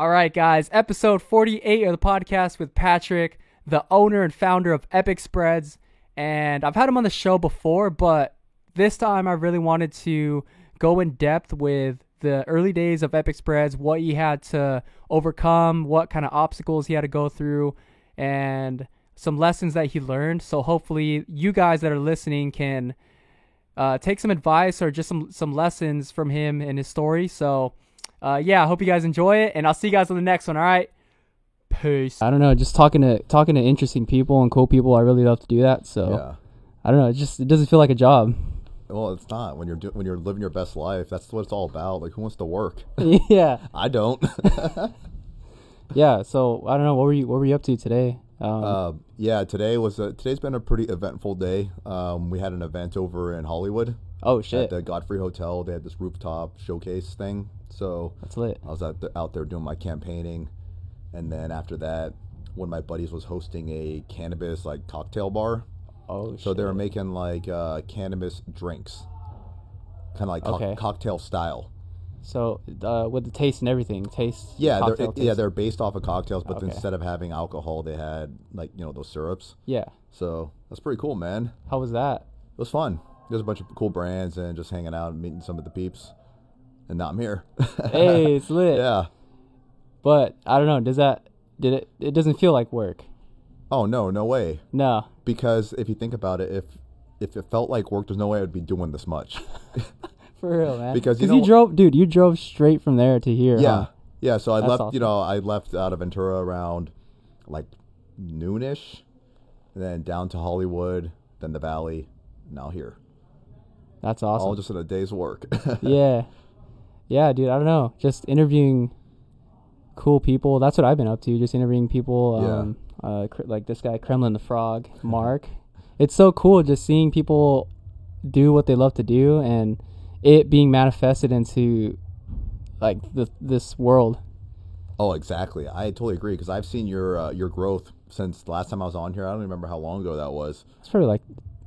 All right, guys, episode 48 of the podcast with Patrick, the owner and founder of Epic Spreads. And I've had him on the show before, but this time I really wanted to go in depth with the early days of Epic Spreads, what he had to overcome, what kind of obstacles he had to go through, and some lessons that he learned. So hopefully, you guys that are listening can uh, take some advice or just some some lessons from him and his story. So uh, yeah, I hope you guys enjoy it, and I'll see you guys on the next one. All right, peace. I don't know, just talking to talking to interesting people and cool people. I really love to do that. So Yeah. I don't know, it just it doesn't feel like a job. Well, it's not when you're do- when you're living your best life. That's what it's all about. Like, who wants to work? yeah, I don't. yeah. So I don't know, what were you what were you up to today? Um, uh, yeah, today was a, today's been a pretty eventful day. Um, we had an event over in Hollywood oh shit! at shit, the Godfrey Hotel. They had this rooftop showcase thing. So that's lit. I was out, th- out there doing my campaigning, and then after that, one of my buddies was hosting a cannabis like cocktail bar. Oh So they were making like uh, cannabis drinks, kind of like co- Okay. cocktail style. So uh, with the taste and everything, taste. Yeah, they're, cocktail yeah, they're based off of cocktails, but Okay. instead of having alcohol, they had like you know those syrups. yeah. So that's pretty cool, man. How was that? It was fun. There's a bunch of cool brands and just hanging out and meeting some of the peeps. And now I'm here. hey, it's lit. yeah. But I don't know. Does that did it? It doesn't feel like work. Oh no, no way. No. Because if you think about it, if if it felt like work, there's no way I'd be doing this much. For real, man. Because you know- drove, dude. You drove straight from there to here. yeah, huh? yeah. So I That's left. awesome. You know, I left out of Ventura around like noonish, and then down to Hollywood, then the Valley, now here. That's awesome. All just in a day's work. yeah, yeah, dude. I don't know. Just interviewing cool people. That's what I've been up to. Just interviewing people. Yeah. Um, uh, cr- like this guy Kremlin the Frog, Mark. it's so cool just seeing people do what they love to do and it being manifested into like the, this world. Oh, exactly. I totally agree because I've seen your uh, your growth since the last time I was on here. I don't remember how long ago that was. It's probably like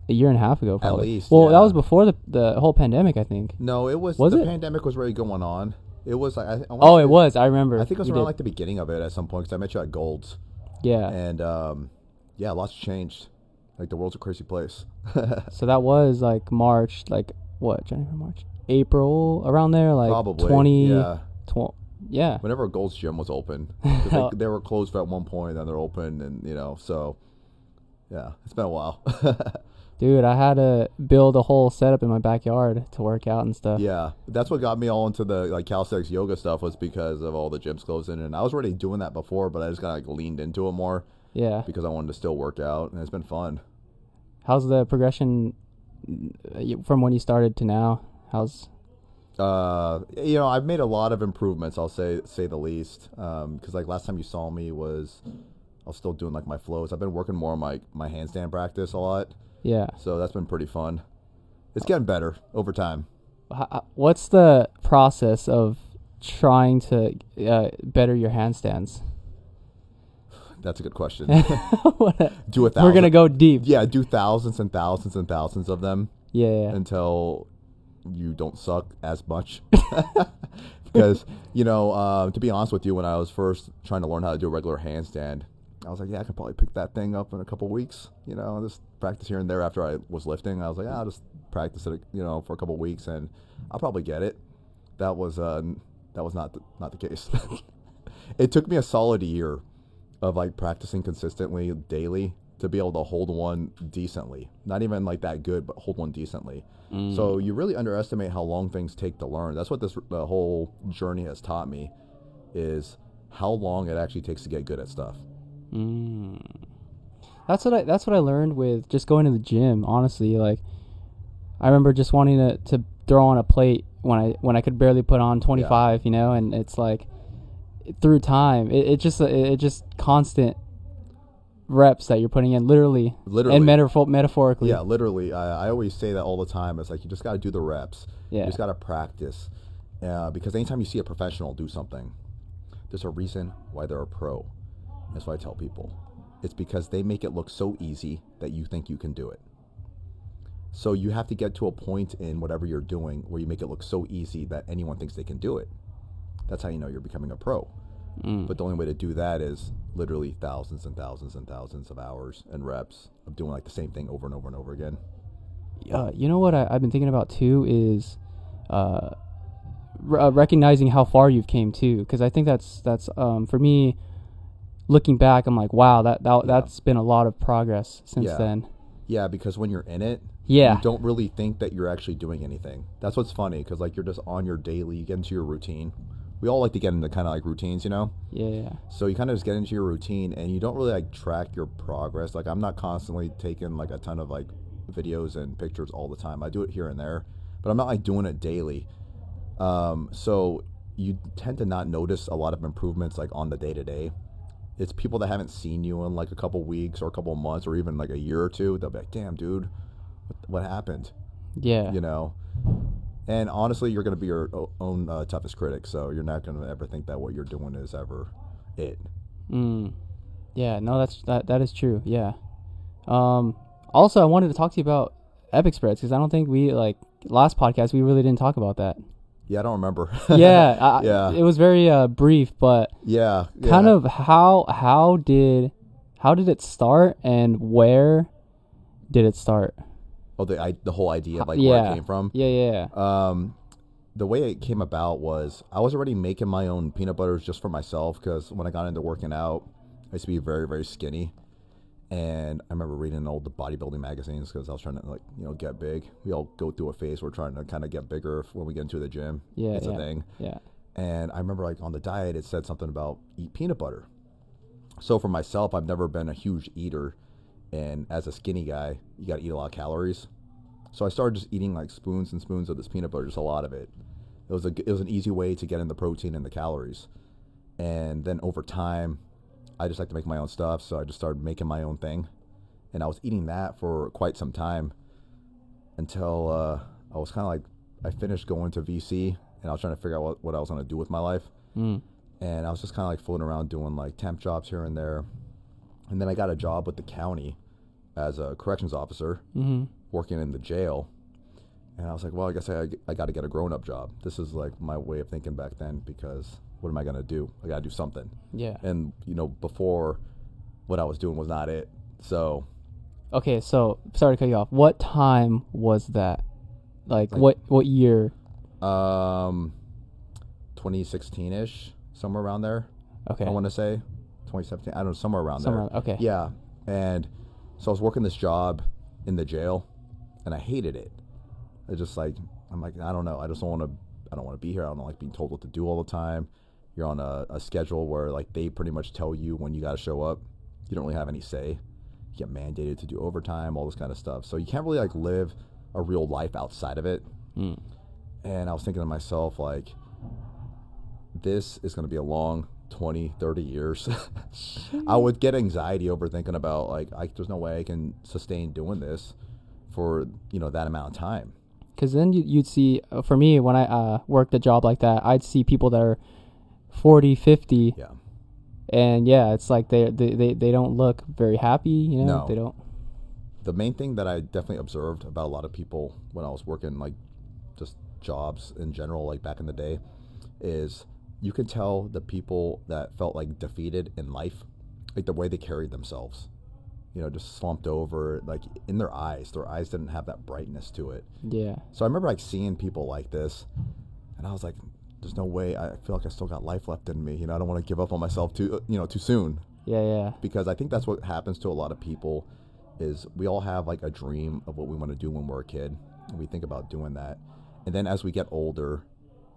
a year and a half ago. Probably. least, Well, that was before the the whole pandemic, I think. No, it was, Was the it? pandemic was really going on. It was like I, I Oh, it was. I remember. I think it was You around did. like the beginning of it at some point because I met you at Gold's yeah. and um, yeah, lots changed. Like the world's a crazy place. So that was like March, like what? January, March, April, around there, like Probably. twenty. Yeah. Tw- yeah. Whenever Gold's gym was open, they, they were closed at one point, then they're open, and you know, so yeah, it's been a while. Dude, I had to build a whole setup in my backyard to work out and stuff. Yeah, that's what got me all into the like calisthenics yoga stuff was because of all the gyms closing, and I was already doing that before, but I just kind of like leaned into it more Yeah. because I wanted to still work out, and it's been fun. How's the progression uh, from when you started to now? How's Uh, you know, I've made a lot of improvements. I'll say say the least. Um, because like last time you saw me was I was still doing like my flows. I've been working more on my my handstand practice a lot, yeah? so that's been pretty fun. It's getting better over time. What's the process of trying to uh, better your handstands? That's a good question. Do a thousand. We're gonna go deep. Yeah, do thousands and thousands and thousands of them. Yeah. yeah. until you don't suck as much. because you know, uh, to be honest with you, when I was first trying to learn how to do a regular handstand, I was like, yeah, I could probably pick that thing up in a couple weeks. You know, just practice here and there. After I was lifting, I was like, yeah, I'll just practice it, you know, for a couple weeks, and I'll probably get it. That was uh, that was not the, not the case. it took me a solid year of like practicing consistently daily to be able to hold one decently. Not even like that good, but hold one decently. So you really underestimate how long things take to learn. That's what this the whole journey has taught me is how long it actually takes to get good at stuff. Mm. That's what I that's what I learned with just going to the gym, honestly. Like I remember just wanting to, to throw on a plate when I when I could barely put on 25, you know, and it's like through time, it, it just it, it just constant reps that you're putting in literally, Literally. and metaphor- metaphorically. Yeah, literally. I, I always say that all the time. It's like you just got to do the reps. Yeah. You just got to practice. Uh, because anytime you see a professional do something, there's a reason why they're a pro. That's what I tell people. It's because they make it look so easy that you think you can do it. So you have to get to a point in whatever you're doing where you make it look so easy that anyone thinks they can do it. That's how you know you're becoming a pro. Mm. But the only way to do that is literally thousands and thousands and thousands of hours and reps of doing like the same thing over and over and over again. uh, you know what I, I've been thinking about too is uh, r- uh, recognizing how far you've came too, because I think that's that's um, for me. Looking back, I'm like, wow, that, that Yeah. that's been a lot of progress since Yeah. then. Yeah, because when you're in it, Yeah, you don't really think that you're actually doing anything. That's what's funny because like you're just on your daily, you get into your routine. We all like to get into kind of like routines, you know. yeah, yeah, So you kind of just get into your routine and you don't really like track your progress. Like I'm not constantly taking like a ton of like videos and pictures all the time. I do it here and there, but I'm not like doing it daily. Um, so you tend to not notice a lot of improvements like on the day to day. It's people that haven't seen you in like a couple weeks or a couple months or even like a year or two. They'll be like, "Damn, dude, what, what happened?" yeah. You know. And honestly, you're going to be your own uh, toughest critic, so you're not going to ever think that what you're doing is ever it. Mm. Yeah, no, that's that that is true. Yeah. Um. Also, I wanted to talk to you about Epic Spreads because I don't think we like last podcast we really didn't talk about that. Yeah, I don't remember. yeah. I, Yeah. It was very uh, brief, but yeah, kind yeah. of how how did how did it start and where did it start? Oh, the I, the whole idea of like where it came from. Yeah, yeah. Um, the way it came about was I was already making my own peanut butters just for myself because when I got into working out, I used to be very very skinny, and I remember reading all the bodybuilding magazines because I was trying to like you know get big. We all go through a phase where we're trying to kind of get bigger when we get into the gym. Yeah, it's yeah. a thing. Yeah. And I remember like on the diet, it said something about eat peanut butter. So for myself, I've never been a huge eater, and as a skinny guy, you got to eat a lot of calories. So I started just eating like spoons and spoons of this peanut butter, just a lot of it. It was a it was an easy way to get in the protein and the calories. And then over time, I just like to make my own stuff, so I just started making my own thing, and I was eating that for quite some time until uh, I was kind of like I finished going to VC and I was trying to figure out what, what I was going to do with my life. Mm. And I was just kind of like floating around doing like temp jobs here and there. And then I got a job with the county as a corrections officer Mm-hmm. working in the jail. And I was like, well, I guess I, I got to get a grown up job. This is like my way of thinking back then because what am I going to do? I got to do something. Yeah. And, you know, before what I was doing was not it. So Okay, so sorry to cut you off. What time was that? Like, Like- what what year? um, 2016 ish, somewhere around there. Okay. I want to say 2017. I don't know, somewhere around Somewhere there. okay. Yeah, and so I was working this job in the jail, and I hated it. I just like I'm like I don't know. I just don't want to. I don't want to be here. I don't like being told what to do all the time. You're on a, a schedule where like they pretty much tell you when you got to show up. You don't really have any say. You get mandated to do overtime, all this kind of stuff. So you can't really like live a real life outside of it. Mm. And I was thinking to myself like, this is going to be a long 20, 30 years. I would get anxiety over thinking about like, I, there's no way I can sustain doing this for you know that amount of time. Because then you, you'd see, uh, for me, when I uh, worked a job like that, I'd see people that are 40, 50, Yeah. and yeah, it's like they they, they, they don't look very happy, you know? No. They don't. The main thing that I definitely observed about a lot of people when I was working like just jobs in general, like back in the day, is you can tell the people that felt like defeated in life, like the way they carried themselves. You know, just slumped over, like in their eyes. Their eyes didn't have that brightness to it. Yeah. So I remember like seeing people like this, and I was like, "There's no way. I feel like I still got life left in me. You know, I don't want to give up on myself too, you know, too soon." Yeah, yeah. Because I think that's what happens to a lot of people, is we all have like a dream of what we want to do when we're a kid, and we think about doing that, and then as we get older,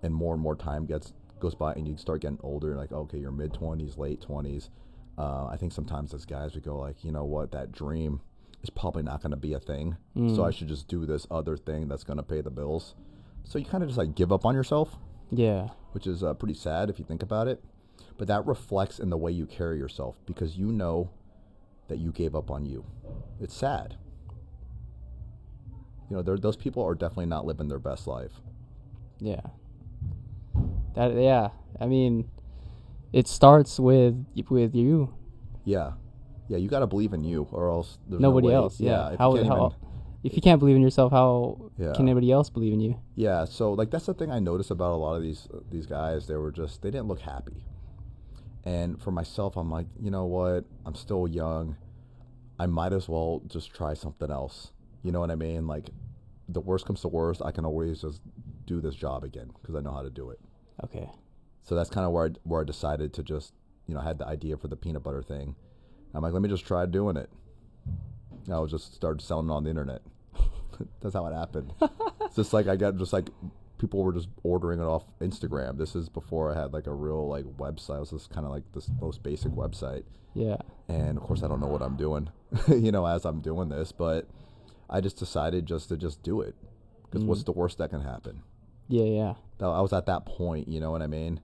and more and more time gets goes by, and you start getting older, like okay, you're mid twenties, late twenties. Uh, I think sometimes as guys we go like, you know what, that dream is probably not going to be a thing, so I should just do this other thing that's going to pay the bills. So you kind of just like give up on yourself, Yeah. which is uh, pretty sad if you think about it. But that reflects in the way you carry yourself because you know that you gave up on you. It's sad. You know, those people are definitely not living their best life. Yeah. That yeah. I mean, it starts with with you. Yeah, yeah, you got to believe in you, or else there's Nobody no else. Yeah. you how how even- if you can't believe in yourself, how Yeah. can anybody else believe in you? Yeah, so like that's the thing I noticed about a lot of these these guys. They were just they didn't look happy, And for myself, I'm like, you know what? I'm still young. I might as well just try something else. You know what I mean? Like, the worst comes to worst, I can always just do this job again because I know how to do it. Okay. So that's kind of where I, where I decided to just, you know, I had the idea for the peanut butter thing. I'm like, let me just try doing it. I was just started selling it on the internet. that's how it happened. it's just like I got just like people were just ordering it off Instagram. This is before I had like a real like website. It was just kind of like this most basic website. Yeah. And of course, I don't know what I'm doing, you know, as I'm doing this, but I just decided just to just do it because what's mm-hmm. the worst that can happen? Yeah, yeah. I was at that point, you know what I mean?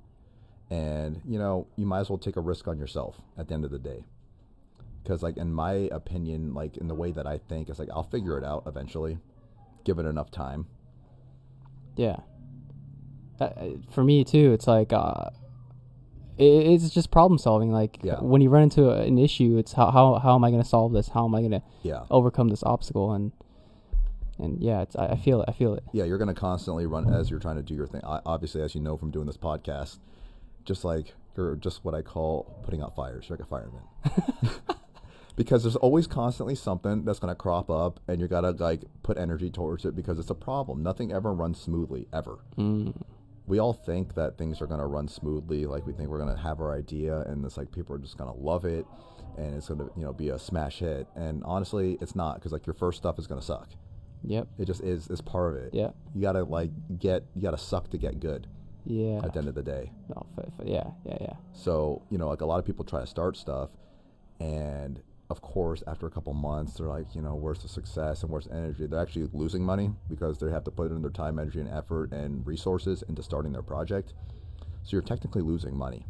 And, you know, you might as well take a risk on yourself at the end of the day. Because, like, in my opinion, like, in the way that I think, it's like, I'll figure it out eventually, give it enough time. Yeah. Uh, uh, for me too, it's like uh, it, it's just problem solving. Like Yeah. when you run into an issue, it's how how how am I going to solve this? How am I going to Yeah. overcome this obstacle? And and yeah, it's I, I feel it. I feel it. Yeah, you're going to constantly run as you're trying to do your thing. I, obviously, as you know from doing this podcast, just like you're just what I call putting out fires. You're like a fireman. because there's always constantly something that's going to crop up and you got to like put energy towards it because it's a problem. Nothing ever runs smoothly ever. Mm. We all think that things are going to run smoothly like we think we're going to have our idea and it's like people are just going to love it and it's going to, you know, be a smash hit. And honestly, it's not cuz like your first stuff is going to suck. Yep. It just is is part of it. Yeah. You got to like get you got to suck to get good Yeah. at the end of the day. No, f- f- yeah. Yeah. Yeah. So, you know, like a lot of people try to start stuff and of course after a couple months they're like, you know, where's the success and where's the energy? They're actually losing money because they have to put in their time, energy and effort and resources into starting their project. So you're technically losing money.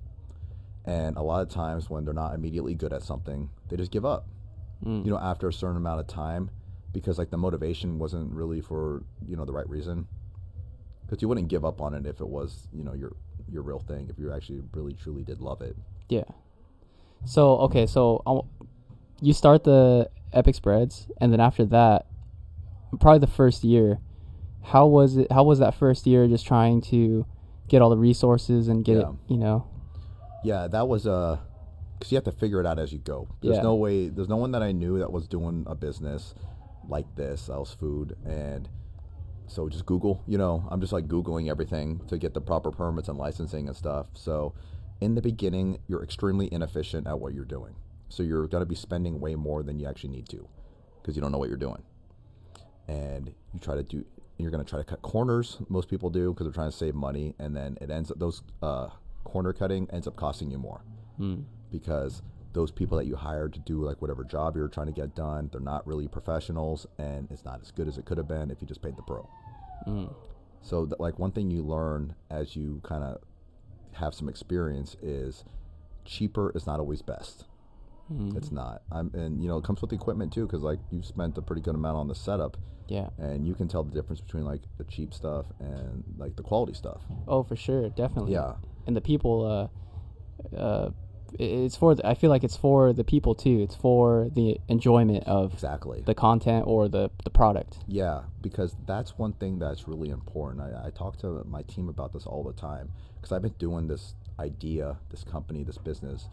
And a lot of times when they're not immediately good at something, they just give up. Mm. You know, after a certain amount of time because like the motivation wasn't really for, you know, the right reason. Cuz you wouldn't give up on it if it was, you know, your your real thing if you actually really truly did love it. Yeah. So okay, so um, you start the epic spreads, and then after that, probably the first year, how was it? How was that first year? Just trying to get all the resources and get Yeah. it, you know. Yeah, that was uh because you have to figure it out as you go. There's Yeah. no way. There's no one that I knew that was doing a business like this, else food, and so just Google. You know, I'm just like googling everything to get the proper permits and licensing and stuff. So in the beginning, you're extremely inefficient at what you're doing. So you're gonna be spending way more than you actually need to because you don't know what you're doing, and you try to do. You're gonna try to cut corners. Most people do because they're trying to save money, and then it ends up those uh, corner cutting ends up costing you more Mm. because those people that you hired to do like whatever job you're trying to get done, they're not really professionals, and it's not as good as it could have been if you just paid the pro. Mm. So, like one thing you learn as you kind of have some experience is cheaper is not always best. Mm. It's not. I'm, and you know, it comes with the equipment too, because like you spent a pretty good amount on the setup, Yeah. and you can tell the difference between like the cheap stuff and like the quality stuff. Oh, for sure, definitely. Yeah. And the people, uh, uh, it's for. The, I feel like it's for the people too. It's for the enjoyment of Exactly. the content or the the product. Yeah, because that's one thing that's really important. I, I talk to my team about this all the time because I've been doing this idea, this company, this business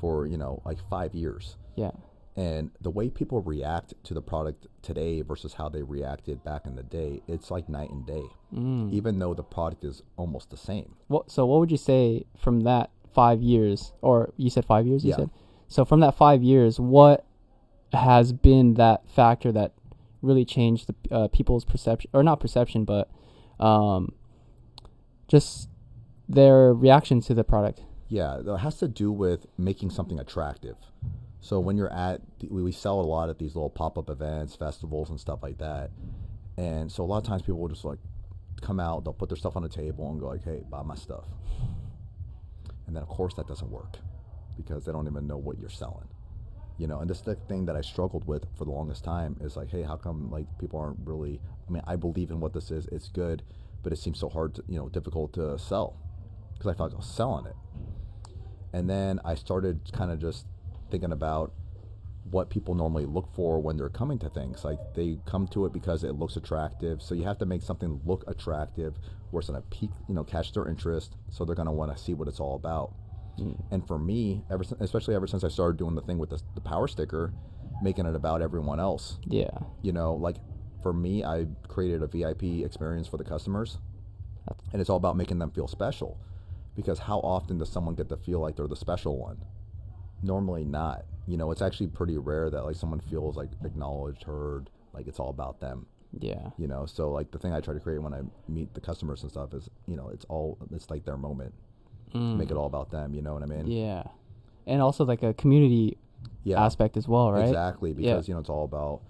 for, you know, like five years. Yeah. And the way people react to the product today versus how they reacted back in the day, it's like night and day, Mm. even though the product is almost the same. What? So what would you say from that five years, or you said five years? You Yeah. said. So from that five years, what has been that factor that really changed the uh, people's perception, or not perception, but um, just their reaction to the product? Yeah, it has to do with making something attractive. So when you're at, we sell a lot at these little pop-up events, festivals, and stuff like that. And so a lot of times people will just like come out, they'll put their stuff on the table and go like, "Hey, buy my stuff." And then of course that doesn't work because they don't even know what you're selling. You know, and this is the thing that I struggled with for the longest time is like, hey, how come like people aren't really? I mean, I believe in what this is; it's good, but it seems so hard, to, you know, difficult to sell because I like I was selling it. And then I started kind of just thinking about what people normally look for when they're coming to things. Like they come to it because it looks attractive. So you have to make something look attractive where it's gonna pique, you know, catch their interest. So they're gonna want to see what it's all about. Hmm. And for me, ever since, especially ever since I started doing the thing with the, the power sticker, making it about everyone else. Yeah. You know, like for me, I created a VIP experience for the customers, and it's all about making them feel special. Because how often does someone get to feel like they're the special one? Normally not. You know, it's actually pretty rare that like someone feels like acknowledged, heard, like it's all about them. Yeah. You know, so like the thing I try to create when I meet the customers and stuff is, you know, it's all it's like their moment. Make it all about them. You know what I mean? Mm. Yeah. And also like a community Yeah. aspect as well, right? Exactly, Yeah. because you know it's all about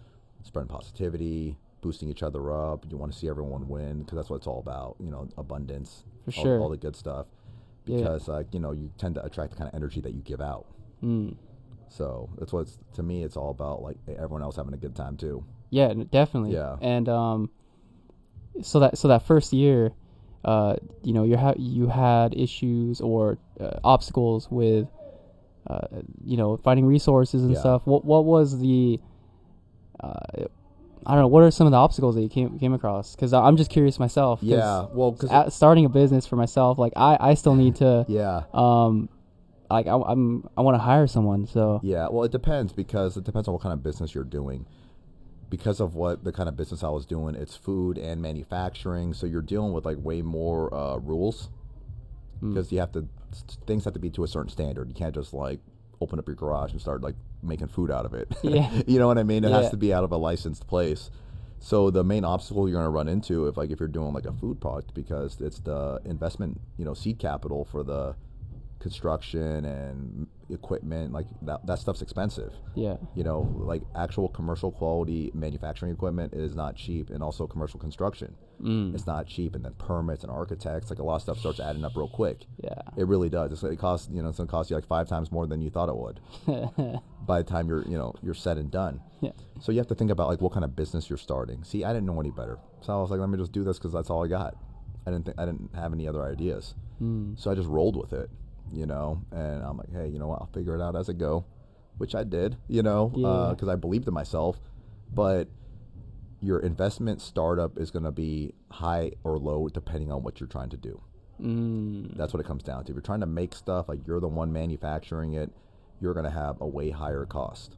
spreading positivity, boosting each other up. You want to see everyone win because that's what it's all about. You know, abundance, For all, sure. all the good stuff. Yeah. Because like you know, you tend to attract the kind of energy that you give out. Mm. So that's what it's, to me. It's all about like everyone else having a good time too. Yeah, definitely. Yeah. And um, so that so that first year, uh, you know, you ha- you had issues or uh, obstacles with, uh, you know, finding resources and Yeah. stuff. What what was the, uh, I don't know. What are some of the obstacles that you came came across? Because I'm just curious myself. Yeah, well, 'cause- starting a business for myself, like I I still need to Yeah, um, like I, I'm I want to hire someone. So yeah. Well, it depends because it depends on what kind of business you're doing. Because of what the kind of business I was doing, it's food and manufacturing, so you're dealing with like way more uh, rules. Hmm. because you have to things have to be to a certain standard. You can't just like open up your garage and start like making food out of it. Yeah. you know what I mean? It Yeah. has to be out of a licensed place. So the main obstacle you're going to run into if like if you're doing like a food product because it's the investment, you know, seed capital for the construction and equipment like that that stuff's expensive. yeah, You know, like actual commercial quality manufacturing equipment is not cheap and also commercial construction. Mm. It's not cheap and then permits and architects like a lot of stuff starts adding up real quick. yeah, It really does. It's, it costs you know it's gonna cost you like five times more than you thought it would by the time you're you know you're said and done. yeah. So you have to think about like what kind of business you're starting. See, I didn't know any better, so I was like, let me just do this because that's all I got. I didn't think I didn't have any other ideas, Mm. so I just rolled with it, you know. And I'm like, hey, you know what? I'll figure it out as I go, which I did, you know, Yeah. because I believed in myself. But your investment startup is gonna be high or low depending on what you're trying to do. Mm. That's what it comes down to. If you're trying to make stuff, like you're the one manufacturing it, you're going to have a way higher cost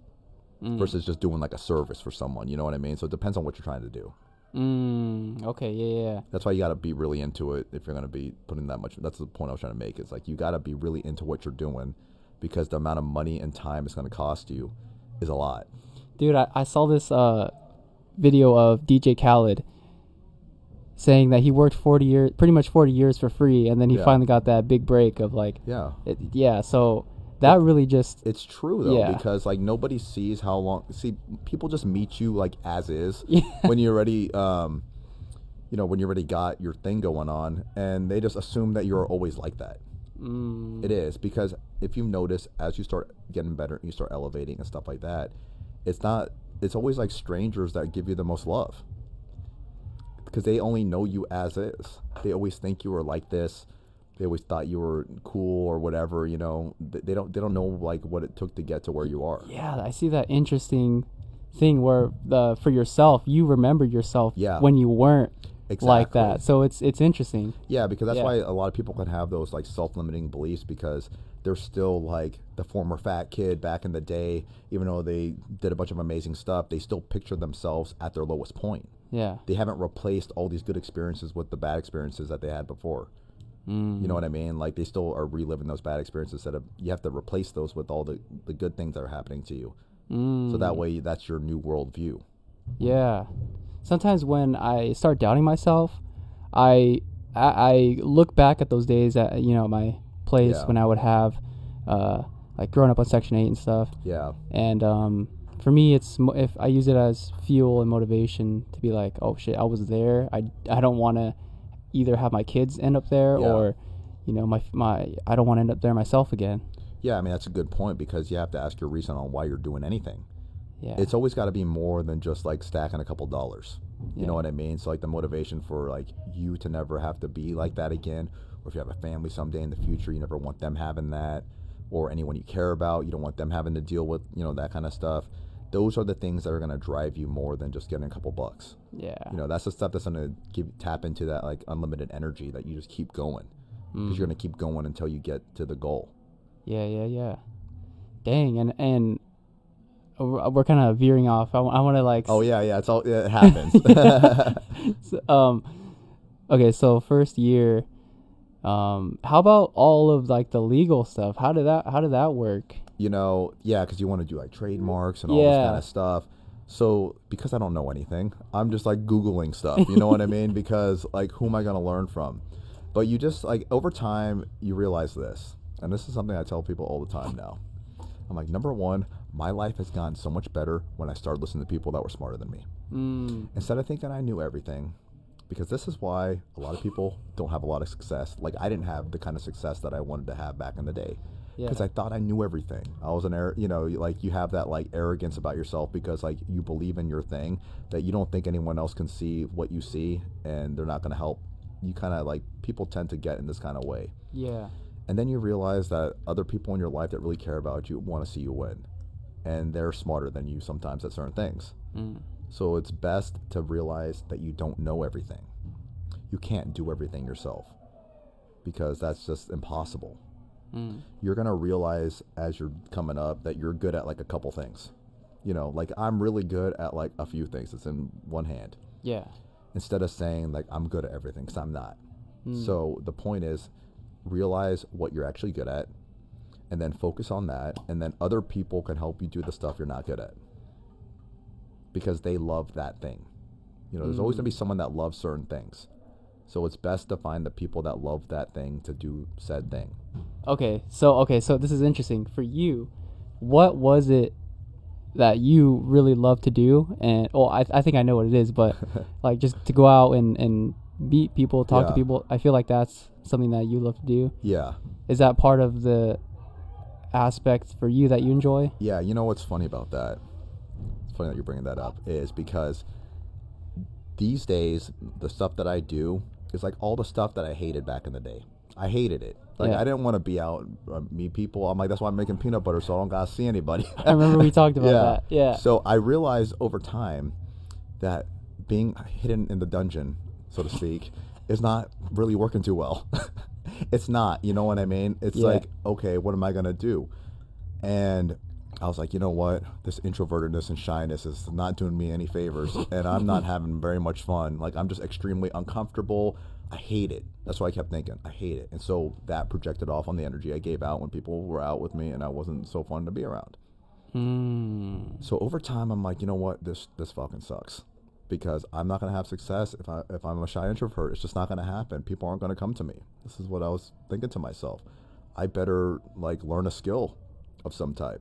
Mm. versus just doing like a service for someone. You know what I mean? So it depends on what you're trying to do. Mm, okay, yeah, yeah. That's why you got to be really into it if you're going to be putting that much. That's the point I was trying to make. It's like you got to be really into what you're doing because the amount of money and time it's going to cost you is a lot. Dude, I, I saw this uh, video of DJ Khaled saying that he worked 40 years, pretty much 40 years for free, and then he Yeah. finally got that big break of like, Yeah. it, yeah, so that really just, It's true though Yeah. because like nobody sees how long. See, people just meet you like as is Yeah. when you already, um, you know, when you already got your thing going on, and they just assume that you're always like that. mm, It is because if you notice as you start getting better, and you start elevating and stuff like that. It's not. It's always like strangers that give you the most love because they only know you as is. They always think you were like this. They always thought you were cool or whatever. You know, they don't. They don't know like what it took to get to where you are. yeah, I see that interesting thing where the for yourself, you remember yourself Yeah. when you weren't exactly. like that. So it's it's interesting. Yeah, because that's Yeah. why a lot of people can have those like self-limiting beliefs because they're still like the former fat kid back in the day. Even though they did a bunch of amazing stuff, they still picture themselves at their lowest point. Yeah. They haven't replaced all these good experiences with the bad experiences that they had before. Mm. You know what I mean? Like they still are reliving those bad experiences instead of you have to replace those with all the, the good things that are happening to you. Mm. So that way that's your new worldview. Yeah. Sometimes when I start doubting myself, I I, I look back at those days at you know my place Yeah. when I would have uh like growing up on Section Eight and stuff, Yeah. and um for me it's mo- if I use it as fuel and motivation to be like oh shit I was there I I don't want to either have my kids end up there Yeah. or you know my my I don't want to end up there myself again. Yeah, I mean that's a good point because you have to ask your reason on why you're doing anything. Yeah. it's always got to be more than just like stacking a couple dollars. You Yeah. know what I mean? So like the motivation for like you to never have to be like that again, or if you have a family someday in the future, you never want them having that, or anyone you care about, you don't want them having to deal with you know that kind of stuff. Those are the things that are going to drive you more than just getting a couple bucks. yeah. You know, that's the stuff that's going to give tap into that like unlimited energy that you just keep going because Mm. you're going to keep going until you get to the goal. Yeah, yeah, yeah. Dang, and and we're, kind of veering off. I, want to like. Oh yeah, yeah. It's all yeah, it happens. so, um, okay, so first year, um, how about all of like the legal stuff? How did that How did that work? You know, yeah, because you want to do like trademarks and all this kind of stuff. So because I don't know anything, I'm just like googling stuff. You know what I mean? Because like, who am I gonna learn from? But you just like over time, you realize this, and this is something I tell people all the time now. I'm like, number one, my life has gotten so much better when I started listening to people that were smarter than me. Mm, instead of thinking I knew everything, because this is why a lot of people don't have a lot of success. Like I didn't have the kind of success that I wanted to have back in the day, yeah. because I thought I knew everything. I was an air, you know, like you have that like arrogance about yourself because like you believe in your thing that you don't think anyone else can see what you see, and they're not going to help. You kind of like people tend to get in this kind of way, yeah. and then you realize that other people in your life that really care about you want to see you win, and they're smarter than you sometimes at certain things. Mm, So it's best to realize that you don't know everything. You can't do everything yourself because that's just impossible. mm, You're going to realize as you're coming up that you're good at like a couple things. You know, like I'm really good at like a few things. It's in one hand. yeah. Instead of saying like I'm good at everything cuz I'm not. Mm, So the point is realize what you're actually good at and then focus on that and then other people can help you do the stuff you're not good at because they love that thing. You know, there's always going to be mm. someone that loves certain things. So it's best to find the people that love that thing to do said thing. Okay, so okay, so this is interesting for you. What was it that you really love to do? And oh I I think I know what it is, but like just to go out and and meet people, talk to people. I feel like that's something that you love to do. Yeah. Is that part of the aspect for you that you enjoy? Yeah, you know what's funny about that? Funny that you're bringing that up is because these days the stuff that I do is like all the stuff that I hated back in the day. I hated it. Like Yeah. I didn't want to be out uh, meet people. I'm like that's why I'm making peanut butter so I don't gotta see anybody. I remember we talked about Yeah. that. Yeah. So I realized over time that being hidden in the dungeon, so to speak, is not really working too well. it's not, you know what I mean? It's Yeah. like, okay, what am I gonna do? And I was like, you know what? This introvertedness and shyness is not doing me any favors, and I'm not having very much fun. Like I'm just extremely uncomfortable. I hate it. That's what I kept thinking. I hate it, and so that projected off on the energy I gave out when people were out with me, and I wasn't so fun to be around. Mm, So over time, I'm like, you know what, this this fucking sucks, because I'm not gonna have success if I if I'm a shy introvert. It's just not gonna happen. People aren't gonna come to me. This is what I was thinking to myself. I better like learn a skill of some type.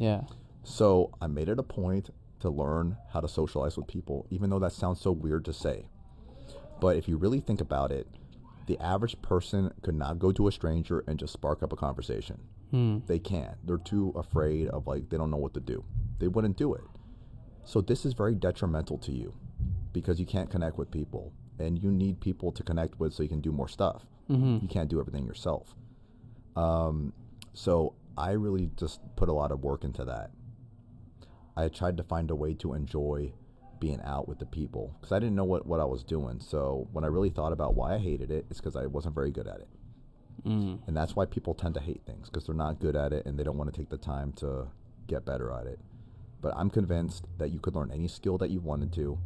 Yeah. So I made it a point to learn how to socialize with people, even though that sounds so weird to say. But if you really think about it, the average person could not go to a stranger and just spark up a conversation Hmm. they can't. They're too afraid of like they don't know what to do. They wouldn't do it. So this is very detrimental to you because you can't connect with people and you need people to connect with so you can do more stuff. hmm You can't do everything yourself. Um, so I really just put a lot of work into that. I tried to find a way to enjoy being out with the people because I didn't know what, what I was doing. So when I really thought about why I hated it, it's because I wasn't very good at it. Mm. And that's why people tend to hate things because they're not good at it and they don't want to take the time to get better at it. But I'm convinced that you could learn any skill that you wanted to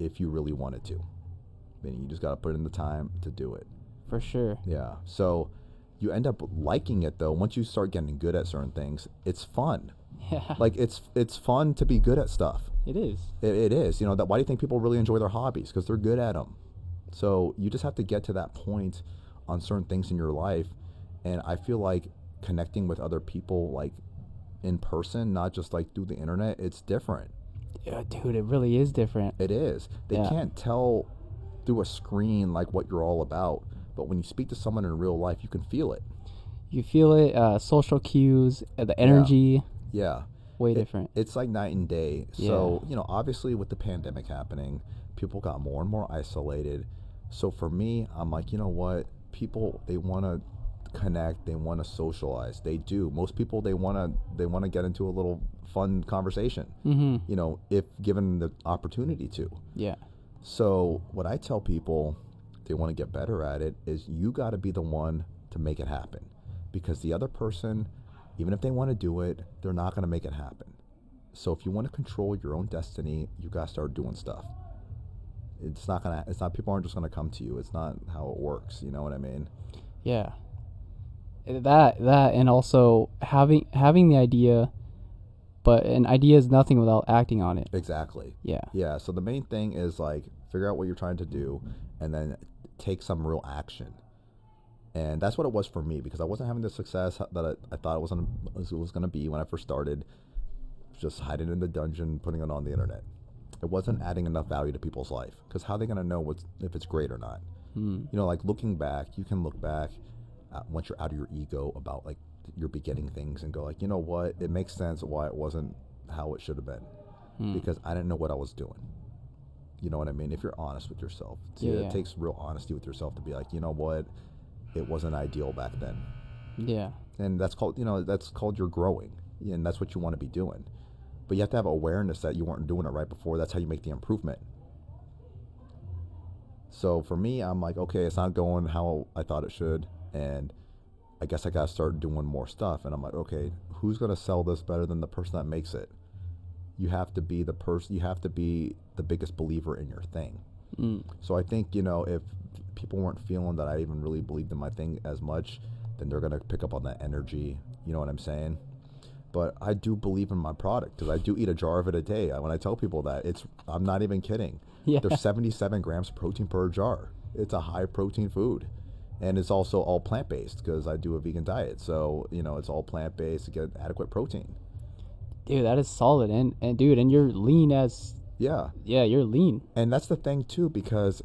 if you really wanted to. Meaning you just got to put in the time to do it. For sure. Yeah. So you end up liking it though. Once you start getting good at certain things, it's fun. Yeah. Like it's it's fun to be good at stuff. it is. It, it is. You know that. Why do you think people really enjoy their hobbies? Because they're good at them. So you just have to get to that point on certain things in your life, and I feel like connecting with other people like in person, not just like through the internet, it's different. Yeah, dude, it really is different. It is. They Yeah. can't tell through a screen like what you're all about, but when you speak to someone in real life, you can feel it. You feel it. Uh, social cues, uh, the energy, Yeah. way It- different. It's like night and day. So, you know, obviously with the pandemic happening, people got more and more isolated. So for me, I'm like, you know what? People they want to connect, they want to socialize. They do. Most people they want to they want to get into a little fun conversation, mm-hmm. you know, if given the opportunity to. Yeah. So, what I tell people they want to get better at it is you got to be the one to make it happen because the other person even if they want to do it, they're not going to make it happen. So if you want to control your own destiny, you got to start doing stuff. It's not gonna. It's not. People aren't just gonna come to you. It's not how it works. You know what I mean? Yeah. That that and also having having the idea, but an idea is nothing without acting on it. Exactly. Yeah. Yeah. So the main thing is like figure out what you're trying to do, and then take some real action. And that's what it was for me because I wasn't having the success that I, I thought it was it was going to be when I first started. Just hiding in the dungeon, putting it on the internet. It wasn't adding enough value to people's life because how are they going to know what's, if it's great or not? Hmm. You know, like looking back, you can look back uh, once you're out of your ego about like you're beginning things and go like, you know what, it makes sense why it wasn't how it should have been Hmm. because I didn't know what I was doing. You know what I mean? If you're honest with yourself, Yeah, it yeah. takes real honesty with yourself to be like, you know what, it wasn't ideal back then, Yeah. and that's called, you know, that's called you're growing, and that's what you want to be doing. But you have to have awareness that you weren't doing it right before. That's how you make the improvement. So for me, I'm like, okay, it's not going how I thought it should, and I guess I got to start doing more stuff. And I'm like, okay, who's gonna sell this better than the person that makes it? You have to be the person. You have to be the biggest believer in your thing. Mm. So I think you know if people weren't feeling that I even really believed in my thing as much, then they're gonna pick up on that energy. You know what I'm saying? But I do believe in my product because I do eat a jar of it a day. I- When I tell people that, it's I'm not even kidding. Yeah. There's 77 grams of protein per jar. It's a high protein food, and it's also all plant based because I do a vegan diet. So you know it's all plant based to get adequate protein. Dude, that is solid. And and dude, and you're lean as Yeah. yeah, you're lean. and that's the thing too because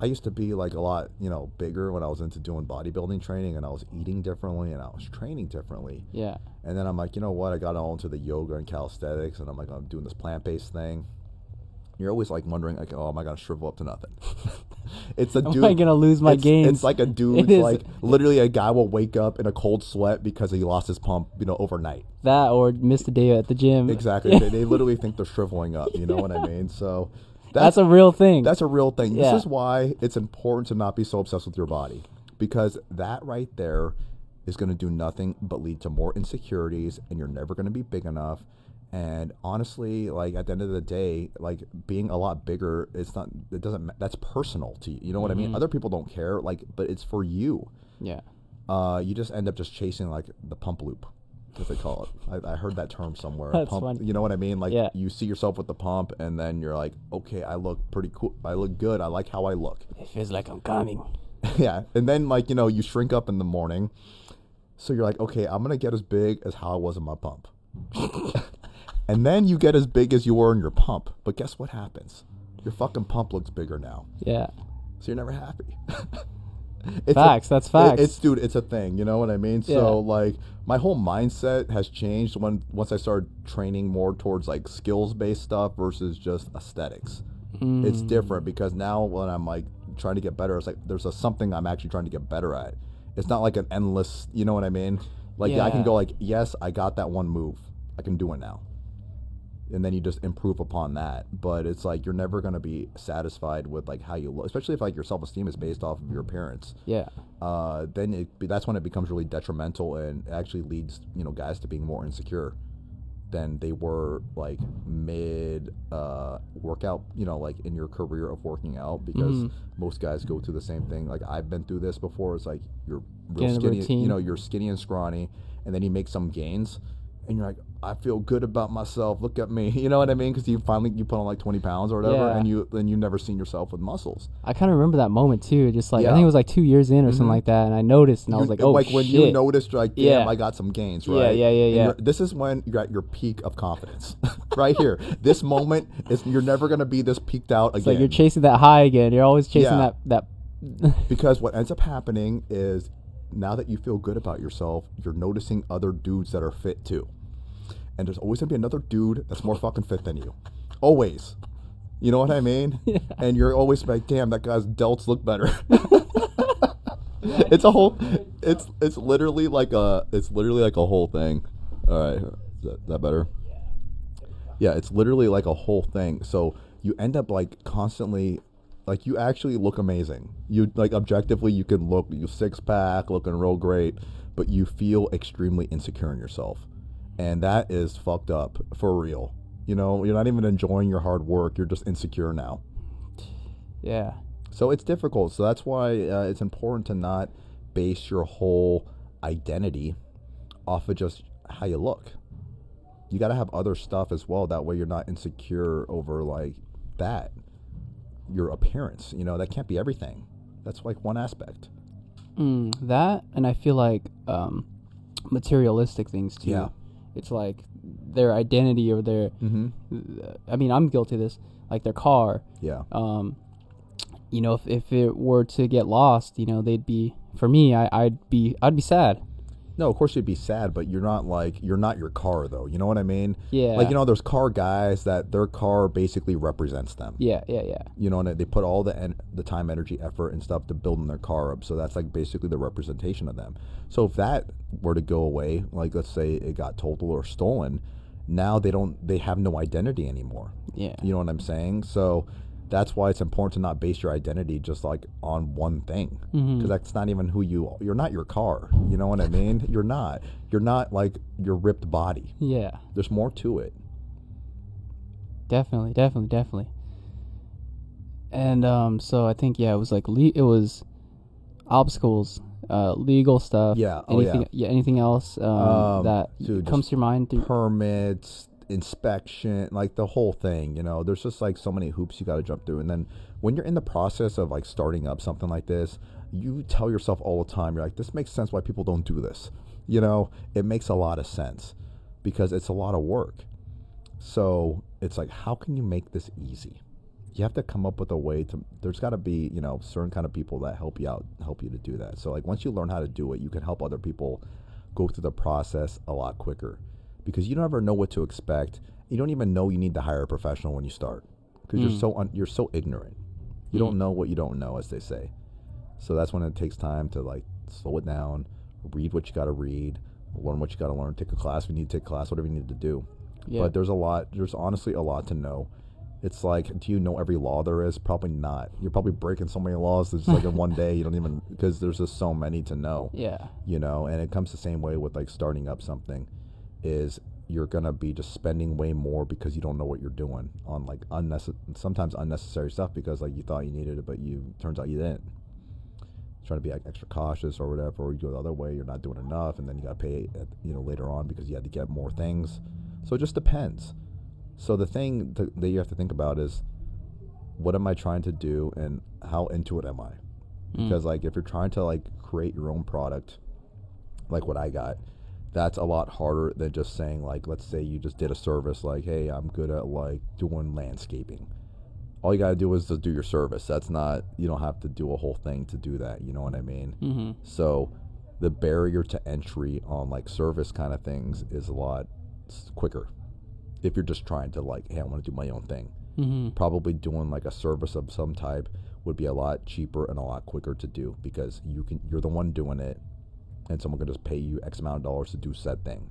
i used to be like a lot you know bigger when i was into doing bodybuilding training and i was eating differently and i was training differently Yeah. and then i'm like you know what i got all into the yoga and calisthenics and i'm like i'm doing this plant-based thing you're always like wondering like oh am i gonna shrivel up to nothing it's a Am dude I gonna lose my it's, gains? it's like a dude like literally a guy will wake up in a cold sweat because he lost his pump you know overnight That or missed a day at the gym. exactly they, they literally think they're shriveling up you know what i mean so That's a real thing. that's a real thing. Yeah. This is why it's important to not be so obsessed with your body because that right there is going to do nothing but lead to more insecurities and you're never going to be big enough. And honestly, like at the end of the day, like being a lot bigger, it's not, it doesn't, that's personal to you. You know what I Mm-hmm. mean? Other people don't care, like, but it's for you. yeah. Uh, you just end up just chasing like the pump loop. What they call it? I, I heard that term somewhere. That's pump, funny. You know what I mean? Like Yeah. you see yourself with the pump, and then you're like, okay, I look pretty cool. I look good. I like how I look. It feels like I'm coming. yeah, and then like you know you shrink up in the morning, so you're like, okay, I'm gonna get as big as how I was in my pump, and then you get as big as you were in your pump. But guess what happens? Your fucking pump looks bigger now, Yeah. so you're never happy. It's a- Facts, that's it- facts. it's dude, it's a thing. You know what I mean? Yeah. So like my whole mindset has changed when once I started training more towards like skills based stuff versus just aesthetics. It's Mm. different because now when I'm like trying to get better, it's like there's a something I'm actually trying to get better at. It's not like an endless. You know what I mean? Like I can go like, yes, I got that one move. I can do it now. And then you just improve upon that. But it's like you're never gonna be satisfied with like how you look, especially if like your self esteem is based off of your appearance Yeah. uh, then it, that's when it becomes really detrimental and actually leads you know guys to being more insecure than they were like mid uh, workout you know like in your career of working out because Mhm. most guys go through the same thing like I've been through this before it's like you're real Get skinny you know you're skinny and scrawny and then you make some gains and you're like I feel good about myself look at me you know what I mean because you finally you put on like 20 pounds or whatever Yeah. and you then you've never seen yourself with muscles I kind of remember that moment too. Just like I think it was like two years in or something Mhm. like that, and I noticed, and I was like, "Oh like shit!" when you noticed, like, damn, Yeah. I got some gains, right? yeah, yeah, And yeah. This is when you're at your peak of confidence, right here. This moment is you're never gonna be this peaked out it's again. like you're chasing that high again. You're always chasing Yeah. that that. because what ends up happening is now that you feel good about yourself, you're noticing other dudes that are fit too, and there's always gonna be another dude that's more fucking fit than you, always. You know what I mean? Yeah. And you're always like, damn, that guy's delts look better. it's a whole. It's it's literally like a. It's literally like a whole thing. All right, is that, that better? Yeah, it's literally like a whole thing. So you end up like constantly, like you actually look amazing. You like objectively, you can look you six pack, looking real great. but you feel extremely insecure in yourself. And that is fucked up for real. You know, you're not even enjoying your hard work, you're just insecure now. Yeah. So it's difficult. So that's why uh, it's important to not base your whole identity off of just how you look. You got to have other stuff as well. That way you're not insecure over like that. Your appearance, you know, that can't be everything. That's like one aspect. Mm, that and I feel like um, materialistic things too. Yeah. It's like their identity or their. Mm-hmm. I mean, I'm guilty of this. Like their car. Yeah. Um, you know, if if it were to get lost, you know, they'd be for me. I I'd be I'd be sad. No, of course you'd be sad, but you're not like you're not your car though. You know what I mean? Yeah. Like you know, there's car guys that their car basically represents them. Yeah. Yeah. Yeah. You know, and they put all the en- the time, energy, effort, and stuff to building their car up. So that's like basically the representation of them. So if that were to go away, like let's say it got totaled or stolen, now they don't they have no identity anymore. Yeah. You know what I'm saying? So that's why it's important to not base your identity just like on one thing because Mhm. that's not even who you are. You're not your car. You know what I mean? You're not. You're not like your ripped body. Yeah. There's more to it. Definitely, definitely, definitely. And um, so I think yeah, it was like le- it was obstacles, uh, legal stuff. Yeah, oh, Anything, yeah. Anything else um, Um, that dude, comes to your mind? Through, permits, inspection, like the whole thing. You know, there's just like so many hoops you got to jump through. And then when you're in the process of like starting up something like this, you tell yourself all the time, you're like, this makes sense why people don't do this. You know, it makes a lot of sense because it's a lot of work. So it's like, how can you make this easy? You have to come up with a way to. There's got to be, you know, certain kind of people that help you out, help you to do that. So like, once you learn how to do it, you can help other people go through the process a lot quicker because you don't ever know what to expect. You don't even know you need to hire a professional when you start because you're Mm. so un- you're so ignorant. You Mm. don't know what you don't know, as they say. So that's when it takes time to like slow it down, read what you got to read, learn what you got to learn, take a class if you need to take a class, whatever you need to do. yeah. But there's a lot. There's honestly a lot to know. It's like, do you know every law there is? Probably not. You're probably breaking so many laws. That's like in one day you don't even because there's just so many to know yeah. you know and it comes the same way with like starting up something is you're gonna be just spending way more because you don't know what you're doing on like unnecessary sometimes unnecessary stuff because like you thought you needed it but you turns out you didn't. Trying to be like extra cautious or whatever or you go the other way you're not doing enough and then you got to pay at, you know later on because you had to get more things. So it just depends. So the thing th- that you have to think about is what am i trying to do and how into it am i? Mm. because like if you're trying to like create your own product like what i got that's a lot harder than just saying like let's say you just did a service like hey i'm good at like doing landscaping. All you got to do is just do your service. That's not you don't have to do a whole thing to do that you know what i mean? Mm-hmm. so the barrier to entry on like service kind of things is a lot quicker. If you're just trying to like hey i want to do my own thing. Mm-hmm. probably doing like a service of some type would be a lot cheaper and a lot quicker to do because you can you're the one doing it and someone can just pay you x amount of dollars to do said thing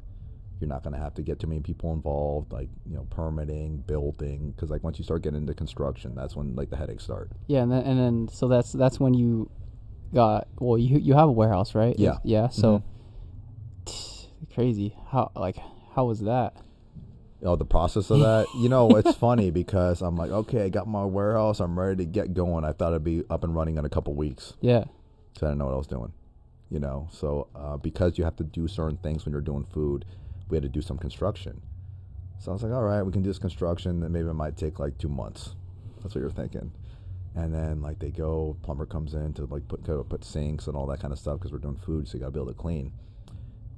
you're not going to have to get too many people involved like you know permitting building because like once you start getting into construction that's when like the headaches start Yeah, and then and then so that's that's when you got well you you have a warehouse right? Yeah. Yeah. So Mhm. crazy. How like how was that? Oh, the process of that. You know, it's funny because I'm like, okay, I got my warehouse. I'm ready to get going. I thought it'd be up and running in a couple weeks. Yeah. So I didn't know what I was doing. You know, so uh, because you have to do certain things when you're doing food, we had to do some construction. So I was like, all right, we can do this construction. Then maybe it might take like two months. That's what you're thinking. And then like they go, plumber comes in to like put put sinks and all that kind of stuff because we're doing food, so you gotta be able to clean.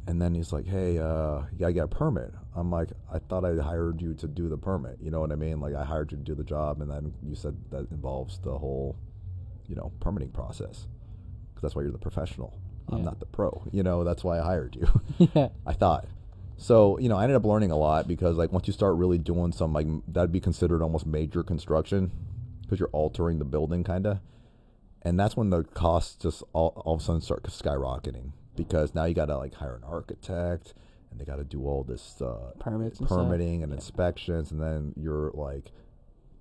And then he's like, hey, uh, you gotta get a permit. I'm like, I thought I hired you to do the permit. You know what I mean? Like I hired you to do the job, and then you said that involves the whole, you know, permitting process. Because that's why you're the professional. I'm Yeah. not the pro. You know, that's why I hired you. yeah. I thought. So, you know, I ended up learning a lot because, like, once you start really doing some, like, that'd be considered almost major construction because you're altering the building, kind of. And that's when the costs just all, all of a sudden start skyrocketing because now you got to, like, hire an architect and they got to do all this uh, Permits and stuff. permitting and Yeah. inspections. And then your, like,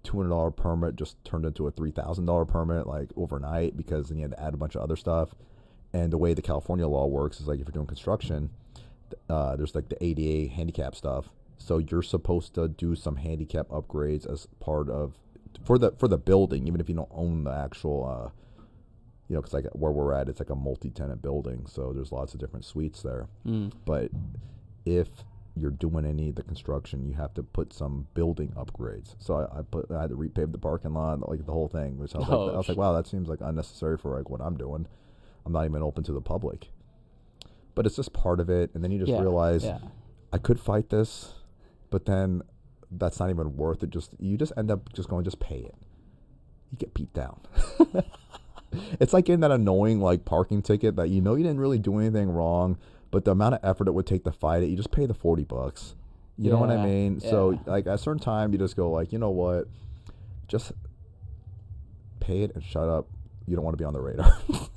$200 permit just turned into a $3,000 permit, like, overnight because then you had to add a bunch of other stuff. And the way the California law works is like if you're doing construction, uh, there's like the ADA handicap stuff. So you're supposed to do some handicap upgrades as part of for the for the building, even if you don't own the actual. Uh, you know, because like where we're at, it's like a multi-tenant building, so there's lots of different suites there. Mm. But if you're doing any of the construction, you have to put some building upgrades. So I, I put I had to repave the parking lot, like the whole thing. Which I was, Oh, like, I was like, wow, that seems like unnecessary for like what I'm doing. I'm not even open to the public. But it's just part of it, and then you just Yeah, realize Yeah. I could fight this, but then that's not even worth it. Just you just end up just going, just pay it. You get beat down. it's like getting that annoying like parking ticket that you know you didn't really do anything wrong, but the amount of effort it would take to fight it, you just pay the forty bucks. You know what I Yeah, mean? So like at a certain time, you just go like, you know what, just pay it and shut up. You don't want to be on the radar.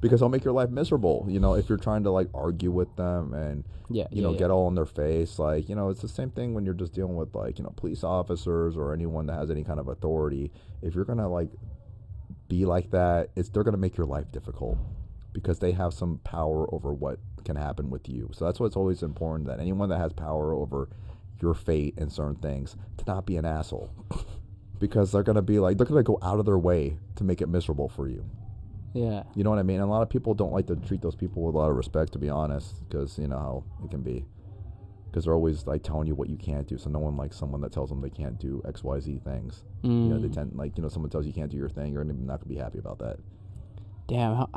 because it'll make your life miserable. You know, if you're trying to like argue with them and Yeah. you yeah, know yeah. get all in their face, like you know, it's the same thing when you're just dealing with like you know police officers or anyone that has any kind of authority. If you're gonna like be like that, it's they're gonna make your life difficult because they have some power over what can happen with you. So that's why it's always important that anyone that has power over your fate and certain things to not be an asshole. because they're gonna be like they're gonna go out of their way to make it miserable for you. Yeah. You know what I mean? And a lot of people don't like to treat those people with a lot of respect, to be honest, because you know how it can be. Because they're always like telling you what you can't do. So no one likes someone that tells them they can't do X, Y, Z things. You know, they Mm. tend like you know someone tells you you can't do your thing, you're not gonna be happy about that. Damn. How,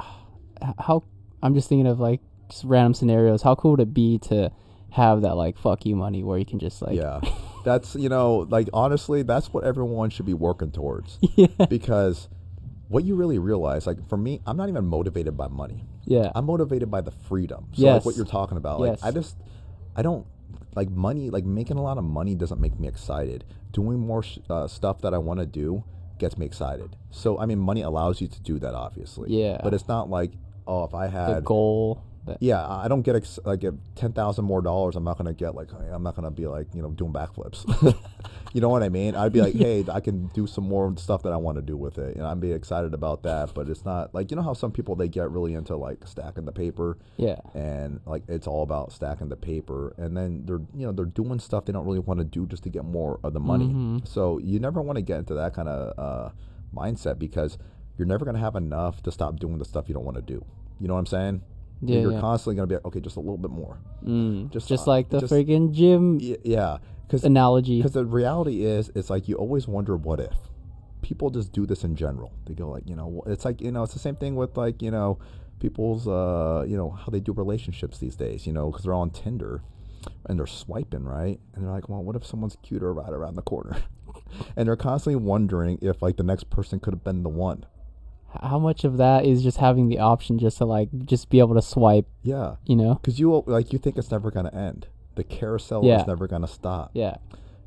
how? I'm just thinking of like just random scenarios. How cool would it be to have that like fuck you money where you can just like yeah, that's you know like honestly, that's what everyone should be working towards. yeah because what you really realize, like for me, I'm not even motivated by money. yeah I'm motivated by the freedom. So like what you're talking about, like Yes. I just I don't like money. Like making a lot of money doesn't make me excited. Doing more sh- uh, stuff that I want to do gets me excited. So I mean, money allows you to do that, obviously. Yeah. But it's not like oh, if I the had goal. That, yeah, I don't get ex- like if ten thousand more dollars, I'm not gonna get like I'm not gonna be like you know doing backflips. you know what I mean? I'd be like, hey, I can do some more stuff that I want to do with it, and I'd be excited about that. But it's not like you know how some people they get really into like stacking the paper, yeah. and like it's all about stacking the paper, and then they're you know they're doing stuff they don't really want to do just to get more of the money. Mhm. So you never want to get into that kind of uh, mindset because you're never gonna have enough to stop doing the stuff you don't want to do. You know what I'm saying? Yeah, you're yeah. constantly gonna be like, okay, just a little bit more. Mm. just, Just, uh, like the just- friggin' gym Y- yeah, because analogy. Because the reality is, it's like you always wonder what if. People just do this in general. They go like, you know, it's like you know, it's the same thing with like you know, people's uh, you know, how they do relationships these days. You know, because they're on Tinder, and they're swiping right, and they're like, well, what if someone's cuter right around the corner? and they're constantly wondering if like the next person could have been the one. How much of that is just having the option just to like just be able to swipe, Yeah, you know? because you like you think it's never gonna end. The carousel Yeah. is never gonna stop. Yeah.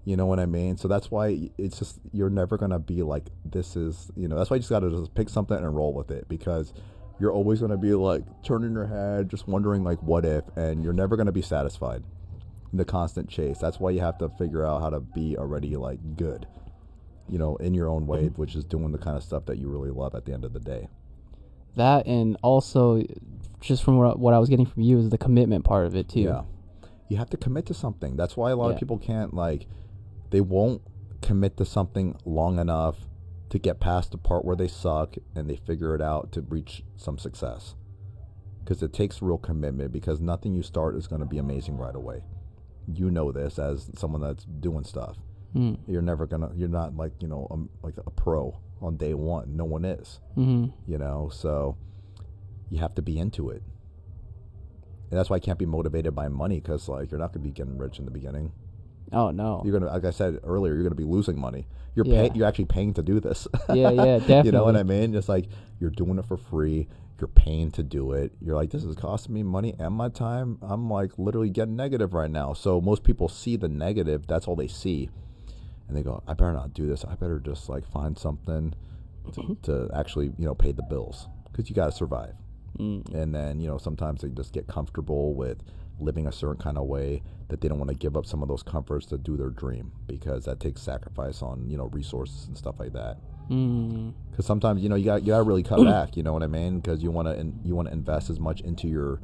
You know what I mean? So that's why it's just you're never gonna be like this is you know that's why you just gotta just pick something and roll with it because you're always gonna be like turning your head, just wondering like what if, and you're never gonna be satisfied in the constant chase. That's why you have to figure out how to be already like good, you know, in your own way, mm-hmm. which is doing the kind of stuff that you really love at the end of the day. That and also just from what, what I was getting from you is the commitment part of it too. Yeah. You have to commit to something. That's why a lot Yeah. of people can't like they won't commit to something long enough to get past the part where they suck and they figure it out to reach some success. Cuz it takes real commitment because nothing you start is going to be amazing right away. You know this as someone that's doing stuff. Mm. You're never to you're not like, you know, um, like a pro on day 1. No one is. Hmm you know so you have to be into it. And that's why i can't be motivated by money because like you're not to be getting rich in the beginning. Oh no. you're gonna like i said earlier you're gonna be losing money. You're Yeah. pay, you're actually paying to do this. Yeah, yeah, definitely. you know what i mean? It's like you're doing it for free. You're paying to do it. You're like this is costing me money and my time. I'm like literally getting negative right now. So most people see the negative. That's all they see and they go i better not do this i better just like find something to, to actually you know pay the bills because you got to survive Mm. and then you know sometimes they just get comfortable with living a certain kind of way that they don't want to give up some of those comforts to do their dream because that takes sacrifice on you know resources and stuff like that Mm. Because sometimes you know you got you got to really cut back. You know what I mean? Because you want to you want to invest as much into your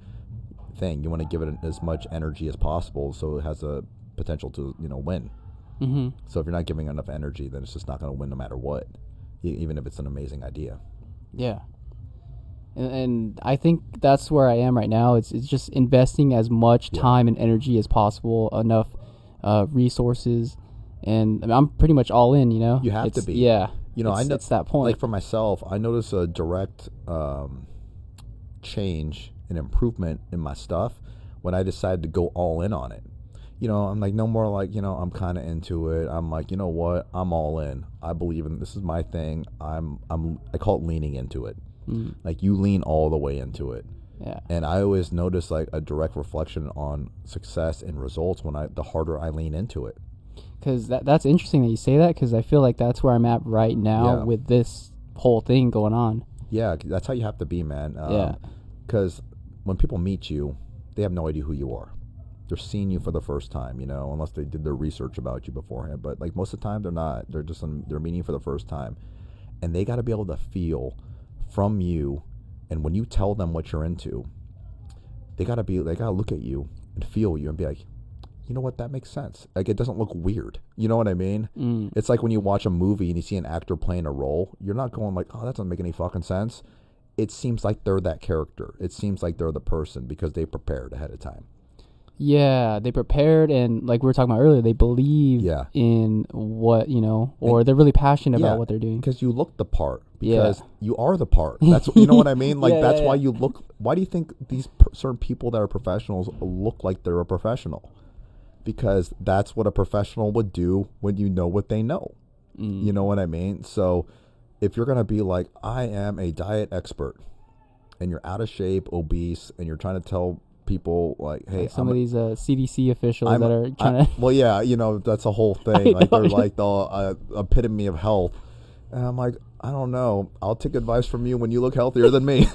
thing. You want to give it as much energy as possible, so it has a potential to you know win. Mm-hmm. So if you're not giving enough energy, then it's just not going to win no matter what, e- even if it's an amazing idea. Yeah. And, and I think that's where I am right now. It's it's just investing as much Yeah. time and energy as possible, enough uh, resources, and I mean, I'm pretty much all in. You know, You have to be. Yeah. You know, I it's, know it's that point. Like for myself, I notice a direct um, change and improvement in my stuff when I decided to go all in on it. You know, I'm like no more like you know I'm kind of into it. I'm like you know what I'm all in. I believe in this is my thing. I'm I'm I call it leaning into it. Mm, Like you lean all the way into it. yeah. And I always notice like a direct reflection on success and results when I the harder I lean into it. Because that that's interesting that you say that because I feel like that's where I'm at right now Yeah. with this whole thing going on. Yeah, that's how you have to be, man. Um, Yeah. Because when people meet you, they have no idea who you are. They're seeing you for the first time, you know, unless they did their research about you beforehand. But like most of the time, they're not. They're just um, they're meeting you for the first time, and they got to be able to feel from you, and when you tell them what you're into, they gotta be they gotta look at you and feel you and be like, you know what, that makes sense. Like it doesn't look weird. You know what I mean? Mm, It's like when you watch a movie and you see an actor playing a role, you're not going like, "Oh, that doesn't make any fucking sense." It seems like they're that character. It seems like they're the person because they prepared ahead of time. Yeah, they prepared and like we were talking about earlier, they believe Yeah. in what you know, or they're really passionate about what they're doing. Because you look the part. Yeah. Because you are the part. That's you know what I mean. Like Yeah, that's yeah, why yeah. you look. Why do you think these per- certain people that are professionals look like they're a professional? Because that's what a professional would do when you know what they know. Mm. You know what I mean? So if you're going to be like, I am a diet expert, and you're out of shape, obese, and you're trying to tell people, like, hey, Like some I'm of these uh, CDC officials I'm that are I- trying to. well, yeah, you know, that's a whole thing. Like, they're like the uh, epitome of health. And I'm like, I don't know. I'll take advice from you when you look healthier than me.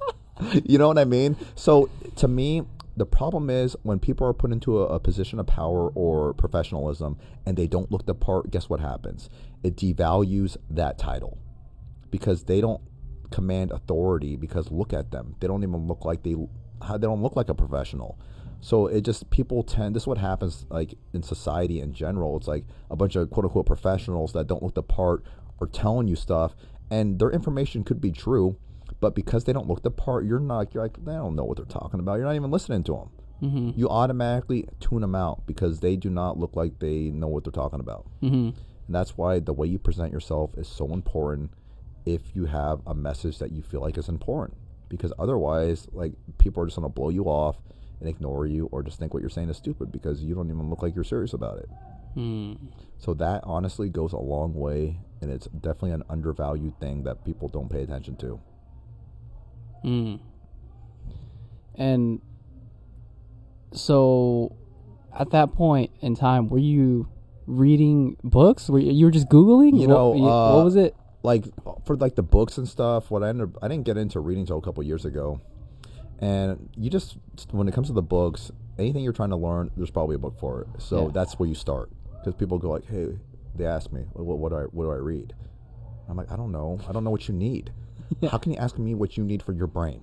you know what I mean? So to me, the problem is when people are put into a, a position of power or professionalism and they don't look the part, guess what happens? It devalues that title because they don't command authority because look at them. They don't even look like they they don't look like a professional. So it just people tend this is what happens like in society in general. It's like a bunch of quote unquote professionals that don't look the part are telling you stuff and their information could be true, but because they don't look the part, you're not you're like they don't know what they're talking about. You're not even listening to them. hmm You automatically tune them out because they do not look like they know what they're talking about. hmm And that's why the way you present yourself is so important if you have a message that you feel like is important. Because otherwise, like people are just gonna blow you off and ignore you or just think what you're saying is stupid because you don't even look like you're serious about it. Mm. So that honestly goes a long way and it's definitely an undervalued thing that people don't pay attention to. Mm. And so, at that point in time, were you reading books? Were you, you were just googling? You know, you- uh, what was it? Like for like the books and stuff what i ended i didn't get into reading until a couple years ago and you just when it comes to the books anything you're trying to learn there's probably a book for it so Yeah. that's where you start because people go like hey they ask me what, what do i what do i read i'm like i don't know i don't know what you need Yeah. how can you ask me what you need for your brain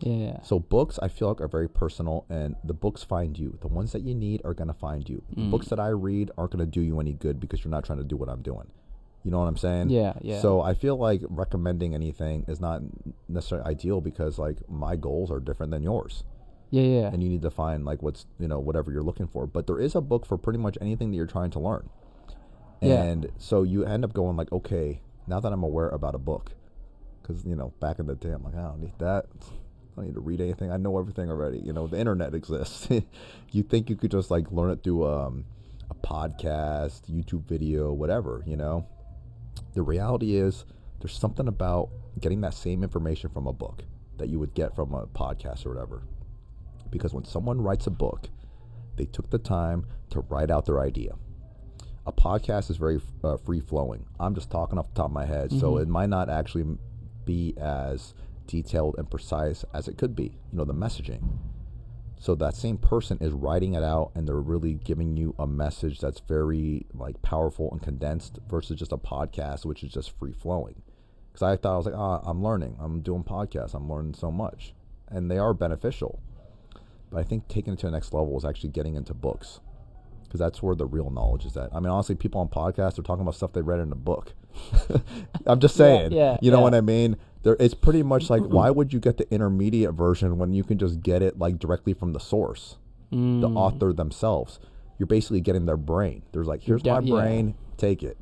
Yeah. so books I feel like are very personal and the books find you. The ones that you need are gonna find you. The Mm. books that I read aren't gonna do you any good because you're not trying to do what I'm doing. You know what I'm saying? Yeah, yeah. So I feel like recommending anything is not necessarily ideal because like my goals are different than yours. Yeah, yeah. And you need to find like what's you know, whatever you're looking for. But there is a book for pretty much anything that you're trying to learn. Yeah. And so you end up going like, okay, now that I'm aware about a book, because you know, back in the day, I'm like, I don't need that. I don't need to read anything. I know everything already. You know, the internet exists. you think you could just like learn it through um, a podcast, YouTube video, whatever. You know, the reality is there's something about getting that same information from a book that you would get from a podcast or whatever. Because when someone writes a book, they took the time to write out their idea. A podcast is very uh, free flowing. I'm just talking off the top of my head, so Mhm. it might not actually be as detailed and precise as it could be. You know, the messaging. So that same person is writing it out and they're really giving you a message that's very like powerful and condensed versus just a podcast which is just free flowing. Cuz I thought I was like, "Ah, I'm learning. I'm doing podcasts. I'm learning so much." And they are beneficial. But I think taking it to the next level is actually getting into books. Cuz that's where the real knowledge is at. I mean, honestly, people on podcasts are talking about stuff they read in a book. I'm just saying. yeah, you know yeah. what I mean? There, it's pretty much like, why would you get the intermediate version when you can just get it like directly from the source, the Mm. author themselves? You're basically getting their brain. There's like, here's Yeah, my yeah. brain, take it.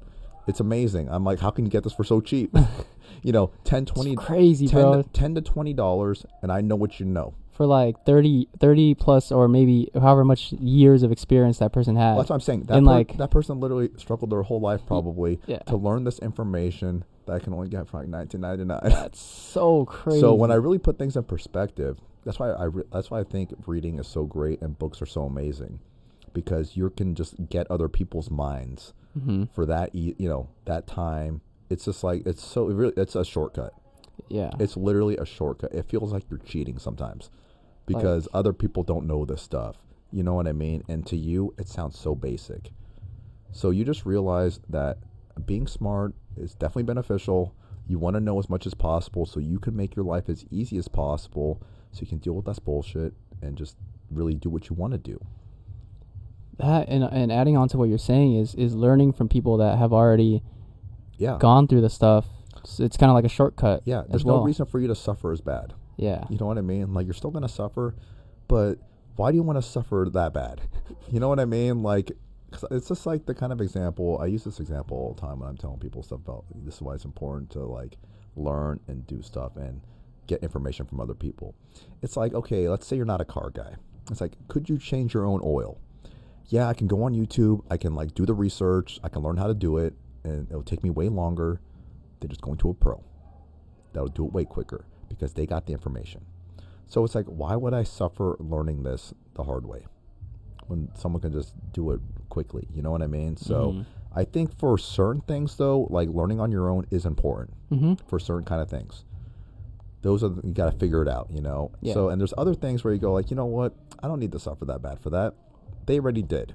It's amazing. I'm like, how can you get this for so cheap? you know, 10, 20, crazy, 10, bro. 10 to 20 dollars, and I know what you know. For like 30, 30 plus or maybe however much years of experience that person had. Well, that's what I'm saying. That, And, per- like- that person literally struggled their whole life probably yeah. to learn this information that I can only get from like 19.99. That's so crazy. So when I really put things in perspective, that's why I re- that's why I think reading is so great and books are so amazing, because you can just get other people's minds hmm for that e- you know that time. It's just like it's so it really it's a shortcut. Yeah. It's literally a shortcut. It feels like you're cheating sometimes, because other people don't know this stuff. You know what I mean? And to you, it sounds so basic. So you just realize that being smart is definitely beneficial. You want to know as much as possible so you can make your life as easy as possible so you can deal with that bullshit and just really do what you want to do. that and and adding on to what you're saying is is learning from people that have already Yeah. gone through the stuff. It's, it's kind of like a shortcut. Yeah, there's well. no reason for you to suffer as bad. Yeah. You know what I mean? Like you're still gonna suffer, but why do you want to suffer that bad? you know what I mean? Like, it's just like the kind of example I use this example all the time when I'm telling people stuff about this is why it's important to like learn and do stuff and get information from other people. It's like okay, let's say you're not a car guy. It's like, could you change your own oil? Yeah, I can go on YouTube. I can like do the research. I can learn how to do it, and it'll take me way longer than just going to a pro. That'll do it way quicker because they got the information. So it's like, why would I suffer learning this the hard way when someone can just do it quickly? You know what I mean? So Mhm. I think for certain things, though, like learning on your own is important Mm-hmm. for certain kind of things. Those are the, you got to figure it out, you know. Yeah. So and there's other things where you go like, you know what? I don't need to suffer that bad for that. They already did.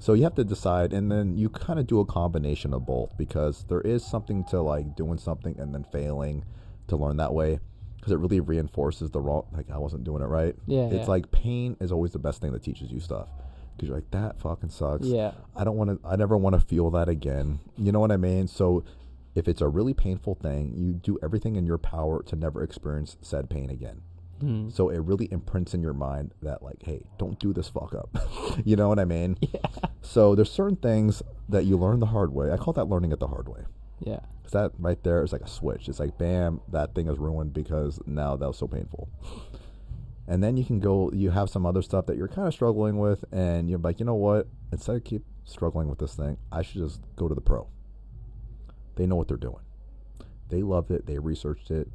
So you have to decide, and then you kind of do a combination of both because there is something to like doing something and then failing to learn that way because it really reinforces the wrong. Like I wasn't doing it right. Yeah, It's yeah. like pain is always the best thing that teaches you stuff because you're like that fucking sucks. Yeah. I don't want to. I never want to feel that again. You know what I mean? So, if it's a really painful thing, you do everything in your power to never experience said pain again. Mhm. So it really imprints in your mind that like, hey, don't do this fuck up. you know what I mean? Yeah. So there's certain things that you learn the hard way. I call that learning it the hard way. Yeah. 'Cause that right there is like a switch. It's like, bam, that thing is ruined because now that was so painful. And then you can go, you have some other stuff that you're kind of struggling with, and you're like, you know what? Instead of keep struggling with this thing, I should just go to the pro. They know what they're doing. They loved it. They researched it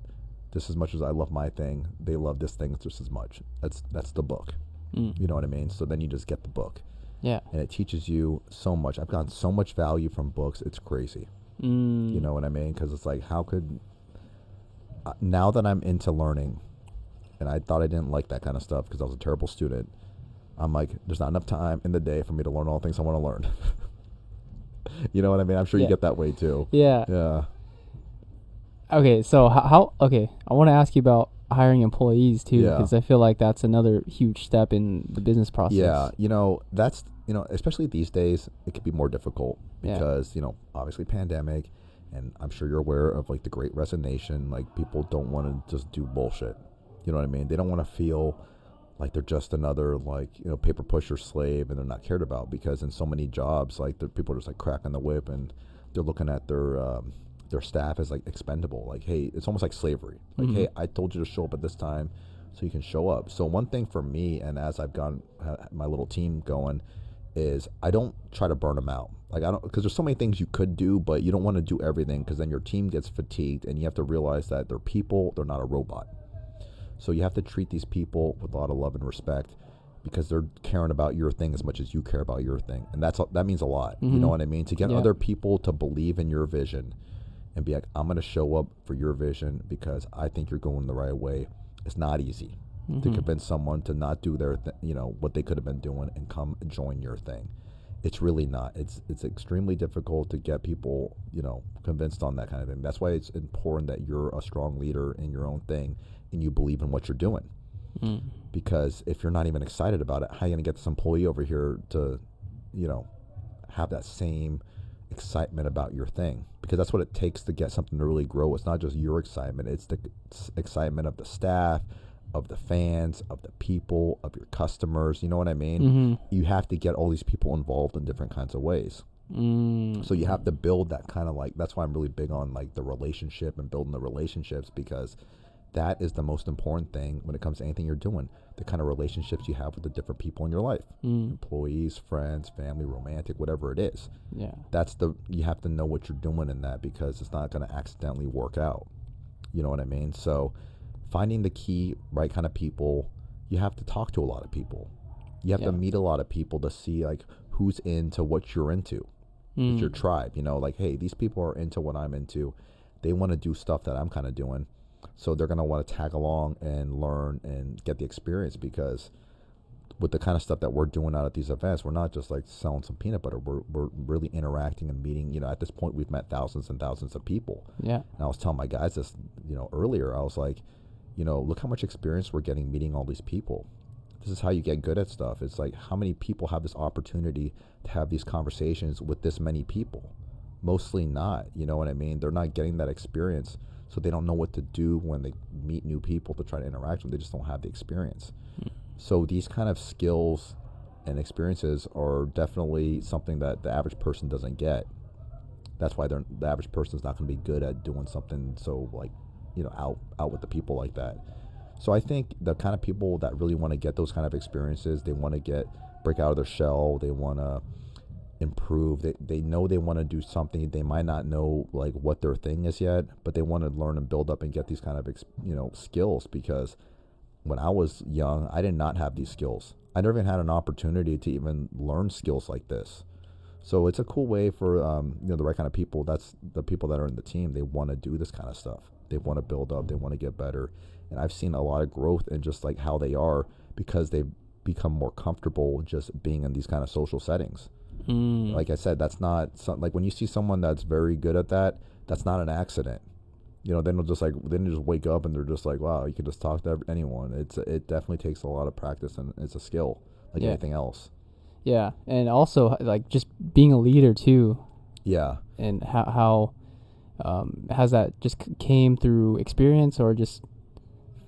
just as much as I love my thing. They love this thing just as much. That's that's the book. Mm. You know what I mean? So then you just get the book, Yeah. and it teaches you so much. I've gotten so much value from books. It's crazy. Mm. You know what I mean? Because it's like, how could uh, now that I'm into learning, and I thought I didn't like that kind of stuff because I was a terrible student. I'm like, there's not enough time in the day for me to learn all the things I want to learn. you know what I mean? I'm sure you get that way too. Yeah. Yeah. Okay. So how, how? Okay. I want to ask you about hiring employees too, Yeah. because I feel like that's another huge step in the business process. Yeah, you know that's you know especially these days it could be more difficult Yeah. because you know obviously pandemic, and I'm sure you're aware of like the Great Resignation. Like people don't want to just do bullshit. You know what I mean? They don't want to feel like they're just another like you know paper pusher slave and they're not cared about because in so many jobs like the people are just like cracking the whip and they're looking at their um, their staff as like expendable like hey it's almost like slavery like Mhm. hey I told you to show up at this time so you can show up so one thing for me and as I've gone my little team going is I don't try to burn them out like I don't because there's so many things you could do but you don't want to do everything because then your team gets fatigued and you have to realize that they're people they're not a robot so you have to treat these people with a lot of love and respect because they're caring about your thing as much as you care about your thing, and that's that means a lot. You know Mhm. what I mean? To get Yeah. other people to believe in your vision and be like, "I'm going to show up for your vision because I think you're going the right way." It's not easy. To convince someone to not do their, th- you know, what they could have been doing and come join your thing. It's really not. It's it's extremely difficult to get people, you know, convinced on that kind of thing. That's why it's important that you're a strong leader in your own thing and you believe in what you're doing. Mm. Because if you're not even excited about it, how are you gonna get this employee over here to, you know, have that same excitement about your thing? Because that's what it takes to get something to really grow. It's not just your excitement; it's the excitement of the staff, of the fans, of the people, of your customers. You know what I mean? Mm-hmm. You have to get all these people involved in different kinds of ways. Mm. So you have to build that kind of like that's why I'm really big on like the relationship and building the relationships because that is the most important thing when it comes to anything you're doing. The kind of relationships you have with the different people in your life. Mm. Employees, friends, family, romantic, whatever it is. Yeah. That's the you have to know what you're doing in that because it's not going to accidentally work out. You know what I mean? So finding the key right kind of people, you have to talk to a lot of people. You have Yeah. to meet a lot of people to see like who's into what you're into Mm. with your tribe. You know, like, hey, these people are into what I'm into. They want to do stuff that I'm kind of doing. So they're going to want to tag along and learn and get the experience because with the kind of stuff that we're doing out at these events, we're not just like selling some peanut butter. We're, we're really interacting and meeting. You know, at this point, we've met thousands and thousands of people. Yeah. And I was telling my guys this, you know, earlier. I was like, you know, look how much experience we're getting meeting all these people. This is how you get good at stuff. It's like how many people have this opportunity to have these conversations with this many people? Mostly not. You know what I mean? They're not getting that experience, so they don't know what to do when they meet new people to try to interact with. them. They just don't have the experience. Hmm. So these kind of skills and experiences are definitely something that the average person doesn't get. That's why they're, the average person is not going to be good at doing something so like, you know, out out with the people like that. So I think the kind of people that really want to get those kind of experiences, they want to get break out of their shell, they want to improve. They they know they want to do something. They might not know like what their thing is yet, but they want to learn and build up and get these kind of you know skills because when I was young, I did not have these skills. I never even had an opportunity to even learn skills like this. So it's a cool way for um, you know the right kind of people. That's the people that are in the team. They want to do this kind of stuff. They want to build up. They want to get better. And I've seen a lot of growth in just like how they are because they've become more comfortable just being in these kind of social settings. Mm. Like I said, that's not some, like when you see someone that's very good at that. That's not an accident. You know, then they'll just like then they just wake up and they're just like, wow, you can just talk to anyone. It's it definitely takes a lot of practice and it's a skill like Yeah. anything else. yeah. And also like just being a leader too, Yeah. and how how um, has that just came through experience or just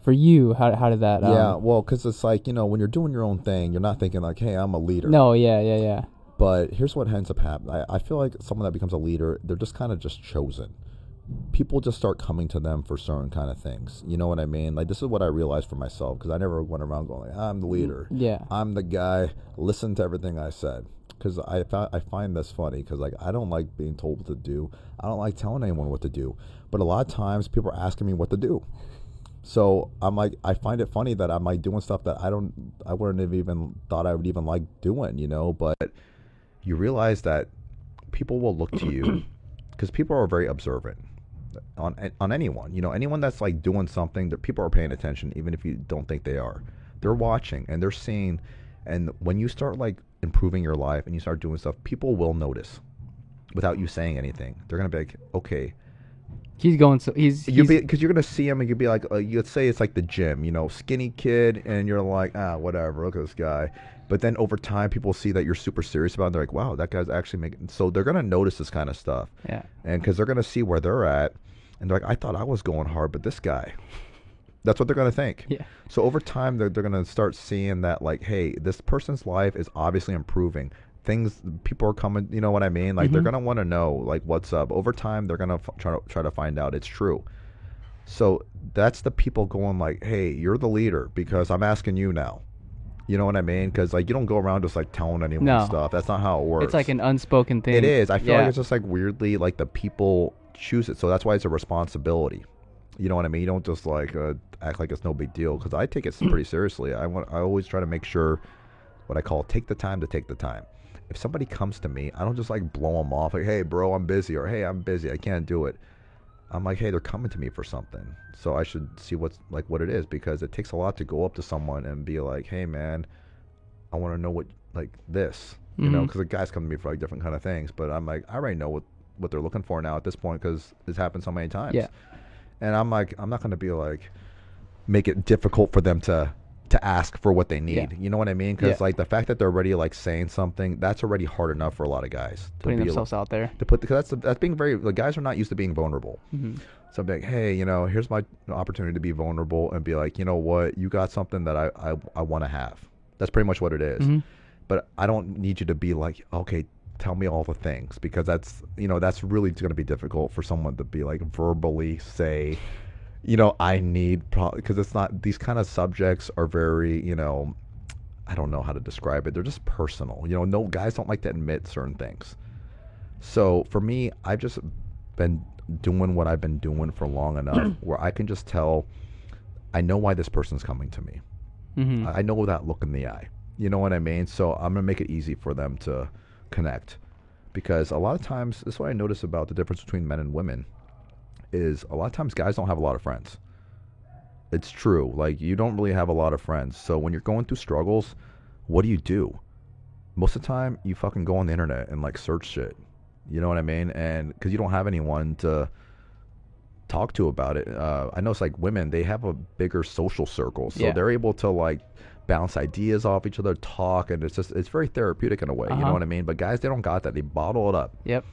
for you? How how did that? Um, yeah, well, because it's like you know when you're doing your own thing, you're not thinking like, "Hey, I'm a leader." No. Yeah. Yeah. Yeah. But here's what ends up happening. I, I feel like someone that becomes a leader, they're just kind of just chosen. People just start coming to them for certain kind of things. You know what I mean? Like this is what I realized for myself because I never went around going, like, "I'm the leader." Yeah. I'm the guy. Listen to everything I said. Because I, I find this funny because like I don't like being told what to do. I don't like telling anyone what to do. But a lot of times people are asking me what to do. So I'm like I find it funny that I'm like doing stuff that I don't I wouldn't have even thought I would even like doing, you know. But you realize that people will look to you because people are very observant on on anyone. You know, anyone that's like doing something that people are paying attention, even if you don't think they are. They're watching and they're seeing. And when you start like improving your life and you start doing stuff, people will notice without you saying anything. They're gonna be like, okay, He's going so he's, you because you're gonna see him and you'd be like, uh, you'd say it's like the gym, you know, skinny kid, and you're like, ah, whatever, look at this guy. But then over time, people see that you're super serious about it. And they're like, wow, that guy's actually making. So they're gonna notice this kind of stuff, yeah. and because they're gonna see where they're at, and they're like, I thought I was going hard, but this guy. That's what they're gonna think. Yeah. So over time, they're, they're gonna start seeing that like, hey, this person's life is obviously improving. Things, people are coming. You know what I mean? Like they're Mhm. gonna want to know like what's up. Over time, they're gonna f- try to try to find out it's true. So that's the people going like, hey, you're the leader because I'm asking you now. You know what I mean? Because like you don't go around just like telling anyone No. stuff. That's not how it works. It's like an unspoken thing. It is. I feel yeah. like it's just like weirdly like the people choose it. So that's why it's a responsibility. You know what I mean? You don't just like uh, act like it's no big deal because I take it pretty seriously. I want. I always try to make sure what I call take the time to take the time. If somebody comes to me, I don't just like blow them off like, "Hey, bro, I'm busy," or "Hey, I'm busy, I can't do it." I'm like, hey, they're coming to me for something, so I should see what's like what it is because it takes a lot to go up to someone and be like, hey, man, I want to know what like this, you know, Mhm. because the guys come to me for like different kind of things, but I'm like, I already know what what they're looking for now at this point because it's happened so many times. Yeah. And I'm like, I'm not gonna be like, make it difficult for them to to ask for what they need. You know what I mean? Because Yeah. like the fact that they're already like saying something, that's already hard enough for a lot of guys to Putting be themselves out there. to put because that's that's being very the guys are not used to being vulnerable. hmm So I'm like, hey, you know, here's my opportunity to be vulnerable and be like, you know what, you got something that I I, I want to have. That's pretty much what it is. Mhm. But I don't need you to be like, okay, tell me all the things because that's you know that's really going to be difficult for someone to be like verbally say, you know, I need probably because it's not these kind of subjects are very you know. I don't know how to describe it. They're just personal. You know, no guys don't like to admit certain things. So for me, I've just been doing what I've been doing for long enough where I can just tell I know why this person's coming to me. hmm I know that look in the eye. You know what I mean? So I'm gonna make it easy for them to connect. Because a lot of times this is what I notice about the difference between men and women is a lot of times guys don't have a lot of friends. It's true. Like you don't really have a lot of friends. So when you're going through struggles, what do you do? Most of the time you fucking go on the internet and like search shit. You know what I mean? And cuz you don't have anyone to talk to about it. Uh, I know it's like women, they have a bigger social circle. So Yeah. they're able to like bounce ideas off each other, talk, and it's just, it's very therapeutic in a way. You know Uh-huh. what I mean? But guys, they don't got that. They bottle it up Yep.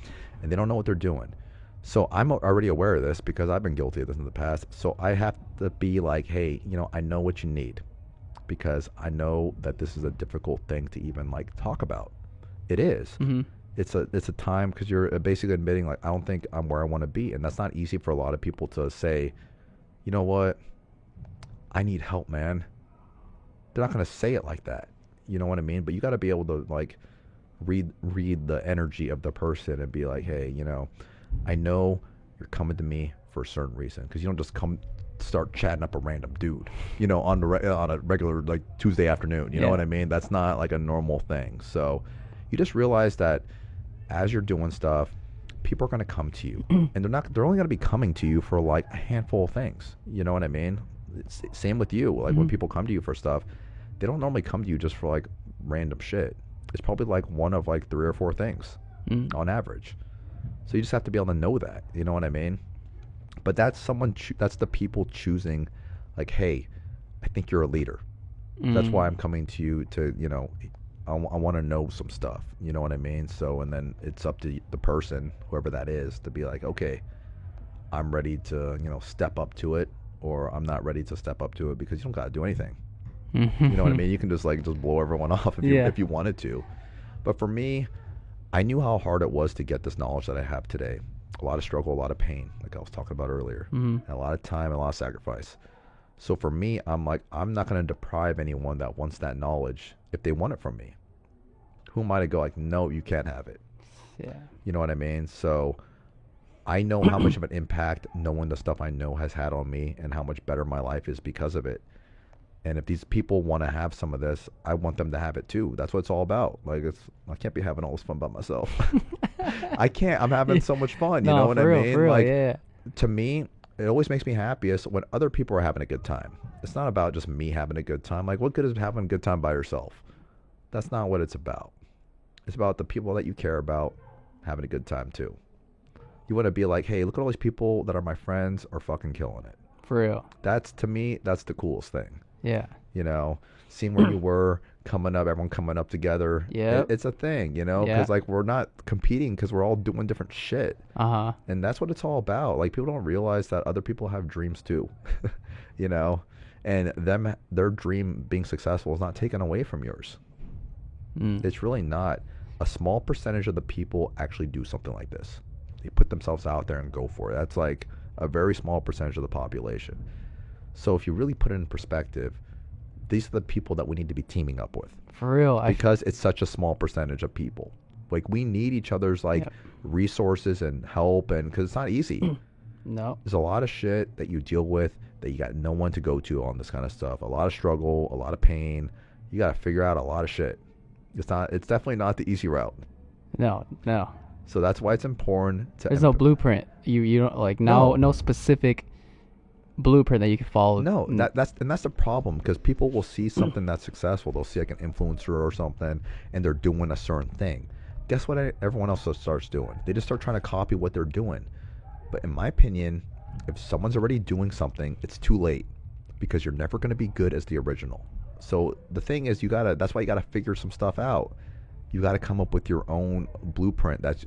and they don't know what they're doing. So I'm already aware of this because I've been guilty of this in the past. So I have to be like, hey, you know, I know what you need because I know that this is a difficult thing to even like talk about. It is hmm it's a it's a time because you're uh, basically admitting like I don't think I'm where I want to be, and that's not easy for a lot of people to say. You know what? I need help, man. They're not gonna say it like that. You know what I mean? But you got to be able to like read read the energy of the person and be like, hey, you know, I know you're coming to me for a certain reason because you don't just come start chatting up a random dude, you know, on the re- on a regular like Tuesday afternoon. You know what I mean? That's not like a normal thing. So you just realize that as you're doing stuff, people are going to come to you, and they're not. They're only going to be coming to you for like a handful of things. You know what I mean? It's, same with you. Like when Mhm. people come to you for stuff, they don't normally come to you just for like random shit. It's probably like one of like three or four things mm on average. So you just have to be able to know that. You know what I mean? But that's someone. Choo- that's the people choosing. Like, hey, I think you're a leader. That's why I'm coming to you to, you know, I, want to know some stuff. You know what I mean? So, and then it's up to the person, whoever that is, to be like, okay, I'm ready to, you know, step up to it, or I'm not ready to step up to it because you don't got to do anything. You know what I mean? You can just like just blow everyone off if you Yeah. if you wanted to. But for me, I knew how hard it was to get this knowledge that I have today. A lot of struggle, a lot of pain, like I was talking about earlier, hmm and a lot of time, and a lot of sacrifice. So for me, I'm like, I'm not going to deprive anyone that wants that knowledge if they want it from me. Who am I to go like, no, you can't have it? Yeah. You know what I mean? So I know how much of an impact knowing the stuff I know has had on me and how much better my life is because of it. And if these people want to have some of this, I want them to have it too. That's what it's all about. Like it's I can't be having all this fun by myself. I can't. I'm having so much fun. You no, know what I real, mean? For real, like yeah. to me, it always makes me happiest when other people are having a good time. It's not about just me having a good time. Like, what good is having a good time by yourself? That's not what it's about. It's about the people that you care about having a good time too. You want to be like, hey, look at all these people that are my friends are fucking killing it. For real. That's to me, that's the coolest thing. Yeah. You know, seeing where you were coming up, everyone coming up together. it- it's a thing. You know, Yeah. because like we're not competing because we're all doing different shit Uh huh. and that's what it's all about like people don't realize that other people have dreams too you know and them their dream being successful is not taken away from yours Mm. it's really not a small percentage of the people actually do something like this they put themselves out there and go for it that's like a very small percentage of the population so if you really put it in perspective these are the people that we need to be teaming up with For real. I because it's such a small percentage of people. Like we need each other's like resources and help, and because it's not easy. no. There's a lot of shit that you deal with that you got no one to go to on this kind of stuff. A lot of struggle, a lot of pain. You got to figure out a lot of shit. It's not. It's definitely not the easy route. No. No. So that's why it's important to. There's no blueprint. You you don't like no No. no specific blueprint that you can follow. No, Mm. that, that's and that's the problem because people will see something that's successful. They'll see like an influencer or something, and they're doing a certain thing. Guess what? Everyone else starts doing. They just start trying to copy what they're doing. But in my opinion, if someone's already doing something, it's too late because you're never going to be good as the original. So the thing is, you gotta. That's why you gotta figure some stuff out. You gotta come up with your own blueprint. That's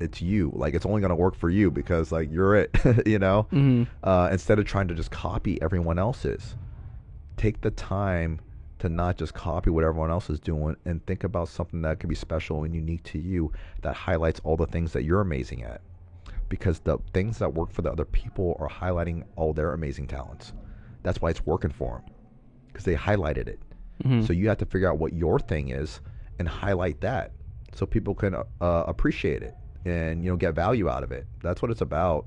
it's you. Like it's only gonna work for you because like you're it. you know Mhm. uh, instead of trying to just copy everyone else's. Take the time to not just copy what everyone else is doing and think about something that can be special and unique to you that highlights all the things that you're amazing at. Because the things that work for the other people are highlighting all their amazing talents. That's why it's working for them because they highlighted it. Mhm. So you have to figure out what your thing is and highlight that so people can uh, appreciate it and you know get value out of it. That's what it's about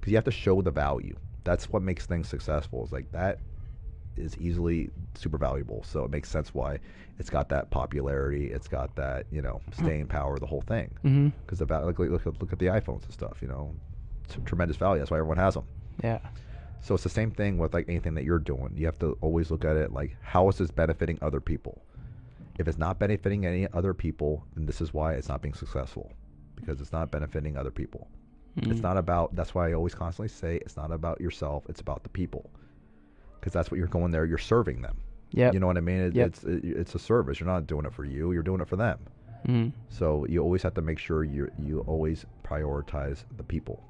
because you have to show the value. That's what makes things successful. Is like that is easily super valuable. So it makes sense why it's got that popularity. It's got that you know mm-hmm. staying power. The whole thing mm-hmm. because the val- look, look, look at the iPhones and stuff. You know, it's a tremendous value. That's why everyone has them. Yeah. So it's the same thing with like anything that you're doing. You have to always look at it like how is this benefiting other people? If it's not benefiting any other people, then this is why it's not being successful because it's not benefiting other people. It's Mhm. not about that's why I always constantly say it's not about yourself, it's about the people. Cuz that's what you're going there, you're serving them. Yeah. You know what I mean? It, Yep. It's it, it's a service. You're not doing it for you, you're doing it for them. Mhm. So you always have to make sure you you always prioritize the people.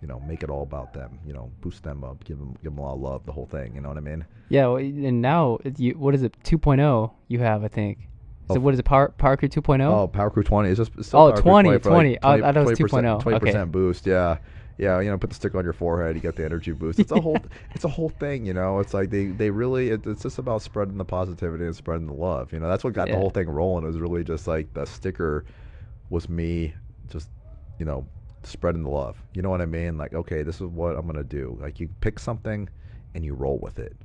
You know, make it all about them. You know, boost them up, give them give them a lot of love, the whole thing. You know what I mean? Yeah, well, and now you what is it 2.0 you have I think. So what is it Power Power Crew 2.0? Oh, Power Crew 20 is just it's still Oh, Power Crew 20, for like 20. Oh, I thought it was 2.0. 20 Okay. percent boost. Yeah, yeah. You know, put the sticker on your forehead, you get the energy boost. It's a whole it's a whole thing. You know, it's like they they really it, it's just about spreading the positivity and spreading the love. You know, that's what got Yeah. the whole thing rolling. It was really just like the sticker was me just you know spreading the love. You know what I mean? Like, okay, this is what I'm gonna do. Like, you pick something and you roll with it.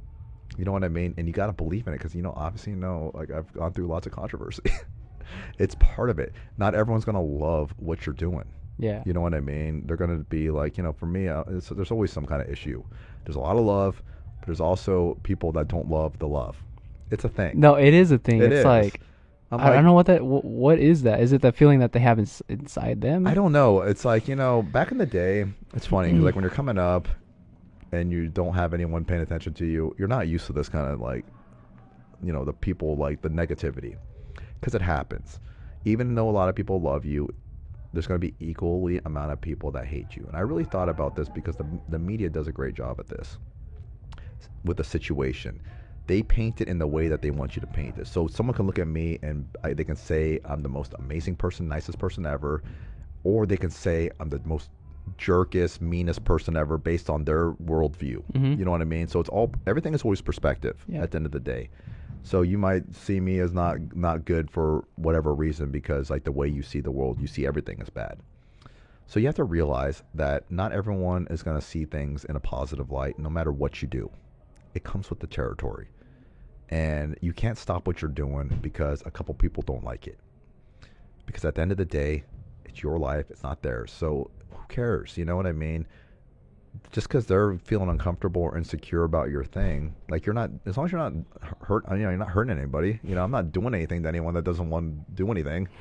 You know what I mean? And you got to believe in it because you know, obviously, you know, like I've gone through lots of controversy. it's part of it. Not everyone's gonna love what you're doing. yeah. You know what I mean? They're gonna be like, you know, for me, uh, it's, there's always some kind of issue. There's a lot of love, but there's also people that don't love the love. It's a thing. No, it is a thing. It it's is. like I'm I, I like- don't know what that wh- what is that? Is it the feeling that they have ins- inside them? I don't know. It's like you know, back in the day, it's funny. like when you're coming up and you don't have anyone paying attention to you, you're not used to this kind of like, you know, the people like the negativity, because it happens. Even though a lot of people love you, there's going to be equally amount of people that hate you. And I really thought about this because the the media does a great job at this with the situation. They paint it in the way that they want you to paint it. So someone can look at me and I, they can say I'm the most amazing person, nicest person ever, or they can say I'm the most jerkest, meanest person ever based on their worldview. Mhm. You know what I mean? So it's all everything is always perspective Yeah. at the end of the day. So you might see me as not not good for whatever reason because like the way you see the world, you see everything as bad. So you have to realize that not everyone is going to see things in a positive light no matter what you do. It comes with the territory. And you can't stop what you're doing because a couple people don't like it. Because at the end of the day, it's your life, it's not theirs. So cares? You know what I mean? Just because they're feeling uncomfortable or insecure about your thing, like you're not, as long as you're not hurt, you know, you're not hurting anybody. You know, I'm not doing anything to anyone that doesn't want to do anything.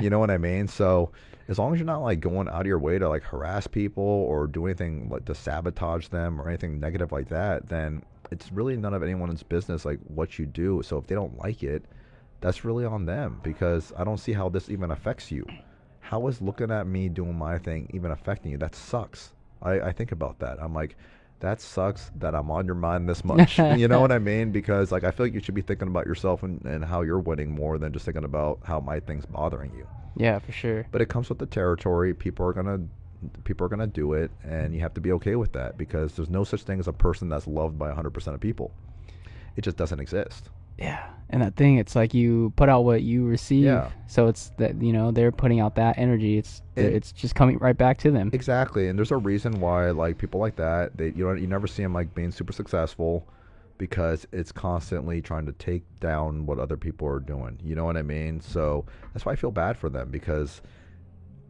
You know what I mean? So as long as you're not like going out of your way to like harass people or do anything like to sabotage them or anything negative like that, then it's really none of anyone's business like what you do. So if they don't like it, that's really on them because I don't see how this even affects you. How is looking at me doing my thing even affecting you? That sucks. I, I think about that. I'm like, that sucks that I'm on your mind this much. you know what I mean? Because like I feel like you should be thinking about yourself and, and how you're winning more than just thinking about how my thing's bothering you. Yeah, for sure. But it comes with the territory. People are gonna people are gonna do it, and you have to be okay with that because there's no such thing as a person that's loved by 100% of people. It just doesn't exist. Yeah, and that thing, it's like you put out what you receive. Yeah. So it's that you know they're putting out that energy. It's It- it's just coming right back to them. Exactly, and there's a reason why like people like that they you know you never see them like being super successful because it's constantly trying to take down what other people are doing. You know what I mean? So that's why I feel bad for them because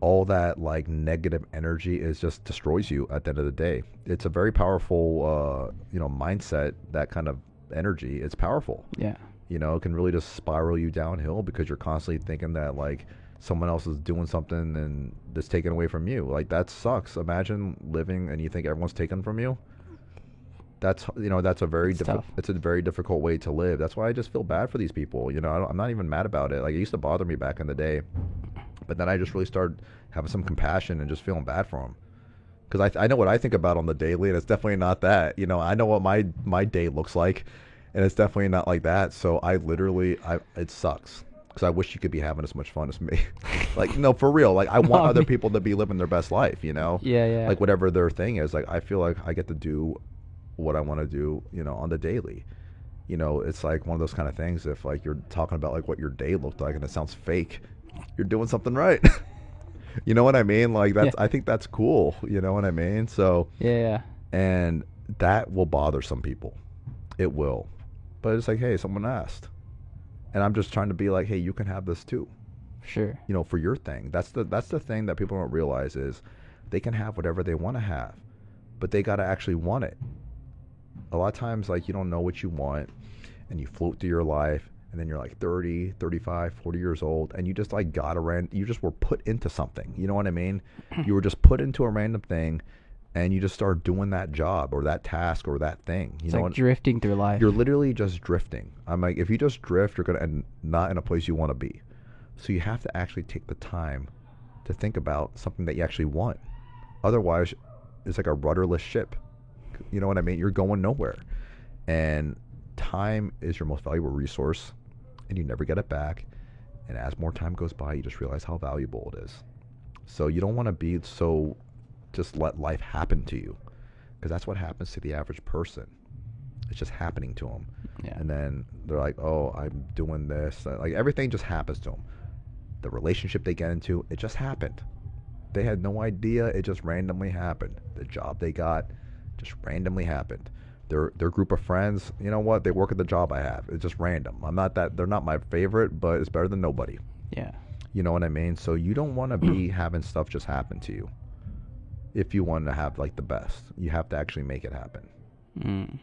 all that like negative energy is just destroys you at the end of the day. It's a very powerful, uh, you know, mindset. That kind of energy, it's powerful. Yeah. You know, it can really just spiral you downhill because you're constantly thinking that like someone else is doing something and that's taken away from you. Like that sucks. Imagine living and you think everyone's taken from you. That's you know that's a very It's difficult. It's a very difficult way to live. That's why I just feel bad for these people. You know, I don't, I'm not even mad about it. Like it used to bother me back in the day, but then I just really started having some compassion and just feeling bad for them. Because I, I know what I think about on the daily, and it's definitely not that. You know, I know what my my day looks like, and it's definitely not like that. So I literally, I it sucks because I wish you could be having as much fun as me. like no, for real. Like I want oh, other people to be living their best life. You know, Yeah, yeah. like whatever their thing is. Like I feel like I get to do what I want to do. You know, on the daily. You know, it's like one of those kind of things. If like you're talking about like what your day looked like and it sounds fake, you're doing something right. you know what I mean? Like that's. Yeah. I think that's cool. You know what I mean? So yeah, yeah. and that will bother some people. It will. But it's like, hey, someone asked. And I'm just trying to be like, hey, you can have this too. Sure. You know, for your thing. That's the that's the thing that people don't realize is they can have whatever they want to have, but they got to actually want it. A lot of times like you don't know what you want and you float through your life and then you're like 30, 35, 40 years old and you just like got around you just were put into something. You know what I mean? you were just put into a random thing and you just start doing that job or that task or that thing. You It's know like what? drifting through life. You're literally just drifting. I'm like, if you just drift, you're gonna end not in a place you want to be. So you have to actually take the time to think about something that you actually want. Otherwise, it's like a rudderless ship. You know what I mean? You're going nowhere. And time is your most valuable resource, and you never get it back. And as more time goes by, you just realize how valuable it is. So you don't want to be so just let life happen to you, because that's what happens to the average person. It's just happening to them. yeah. And then they're like, "Oh, I'm doing this." Uh, Like everything just happens to them. The relationship they get into, it just happened. They had no idea. It just randomly happened. The job they got, just randomly happened. Their their group of friends, you know what? They work at the job I have. It's just random. I'm not that. They're not my favorite, but it's better than nobody. yeah. You know what I mean? So you don't want to be having stuff just happen to you. If you want to have like the best, you have to actually make it happen. Mm.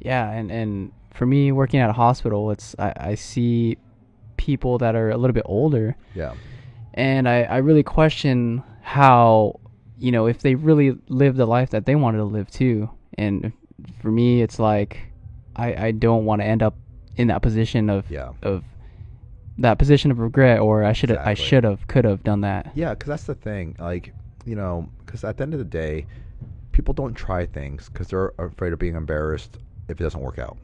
Yeah, and and for me, working at a hospital, it's I, I see people that are a little bit older, Yeah. and I I really question how you know if they really live the life that they wanted to live too. And for me, it's like I I don't want to end up in that position of Yeah. of that position of regret, or I should have I should have could have done that. Yeah, because that's the thing. Like, you know, because at the end of the day, people don't try things because they're afraid of being embarrassed if it doesn't work out.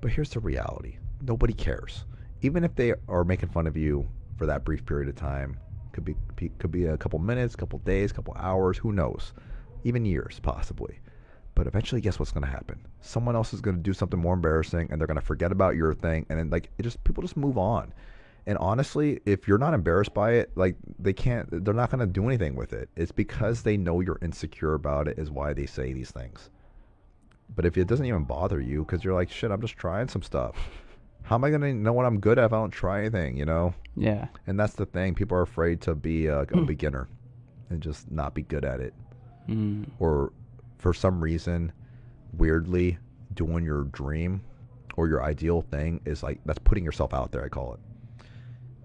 But here's the reality nobody cares. Even if they are making fun of you for that brief period of time, could be, be could be a couple minutes, couple days, couple hours, who knows, even years possibly. But eventually, guess what's going to happen? Someone else is going to do something more embarrassing, and they're going to forget about your thing, and then like it just people just move on. And honestly, if you're not embarrassed by it, like they can't, they're not going to do anything with it. It's because they know you're insecure about it, is why they say these things. But if it doesn't even bother you, because you're like, shit, I'm just trying some stuff. How am I going to know what I'm good at if I don't try anything, you know? Yeah. And that's the thing. People are afraid to be a, a beginner and just not be good at it. Mm. Or for some reason, weirdly, doing your dream or your ideal thing is like, that's putting yourself out there, I call it.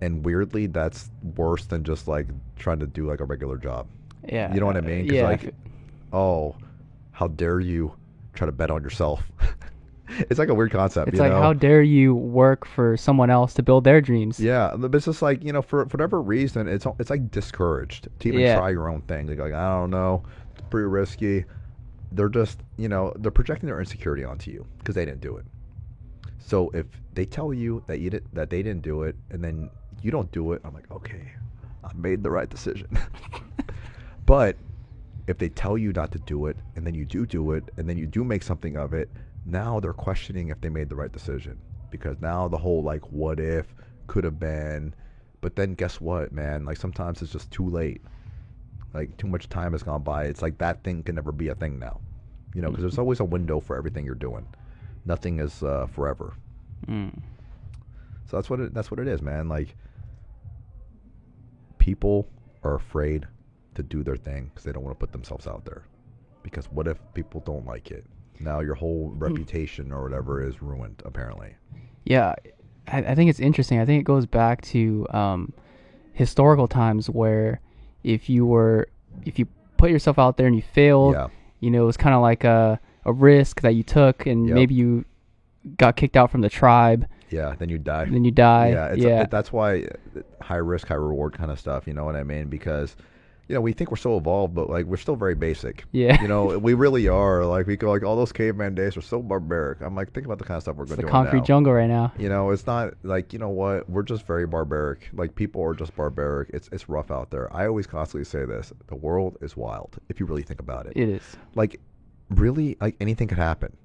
And weirdly, that's worse than just like trying to do like a regular job. Yeah. You know what I mean? 'Cause, yeah. like, oh, how dare you try to bet on yourself? it's like a weird concept. It's like know? how dare you work for someone else to build their dreams? Yeah, but it's just like you know, for, for whatever reason, it's it's like discouraged to even Yeah. try your own thing. Like, like I don't know, it's pretty risky. They're just you know they're projecting their insecurity onto you because they didn't do it. So if they tell you that you did that they didn't do it, and then you don't do it, I'm like, okay, I made the right decision. but if they tell you not to do it, and then you do do it, and then you do make something of it, now they're questioning if they made the right decision because now the whole like what if could have been but then guess what man like sometimes it's just too late like too much time has gone by it's like that thing can never be a thing now you know because there's always a window for everything you're doing nothing is uh, forever Mm. so that's what it, that's what it is man like people are afraid to do their thing because they don't want to put themselves out there. Because what if people don't like it? Now your whole reputation or whatever is ruined. Apparently. Yeah, I, I think it's interesting. I think it goes back to um, historical times where if you were if you put yourself out there and you failed, Yeah. you know, it was kind of like a a risk that you took, and Yep. maybe you got kicked out from the tribe, Yeah. Then you die. then you die. yeah, it's yeah, it- that's why high risk, high reward kind of stuff. You know what I mean? Because you know we think we're so evolved, but like we're still very basic. Yeah. You know, we really are. Like we go like all those caveman days were so barbaric. I'm like, think about the kind of stuff we're going the to do concrete now. jungle right now. You know, it's not like you know what we're just very barbaric. Like people are just barbaric. It's it's rough out there. I always constantly say this: the world is wild. If you really think about it, It is. like really, like anything could happen.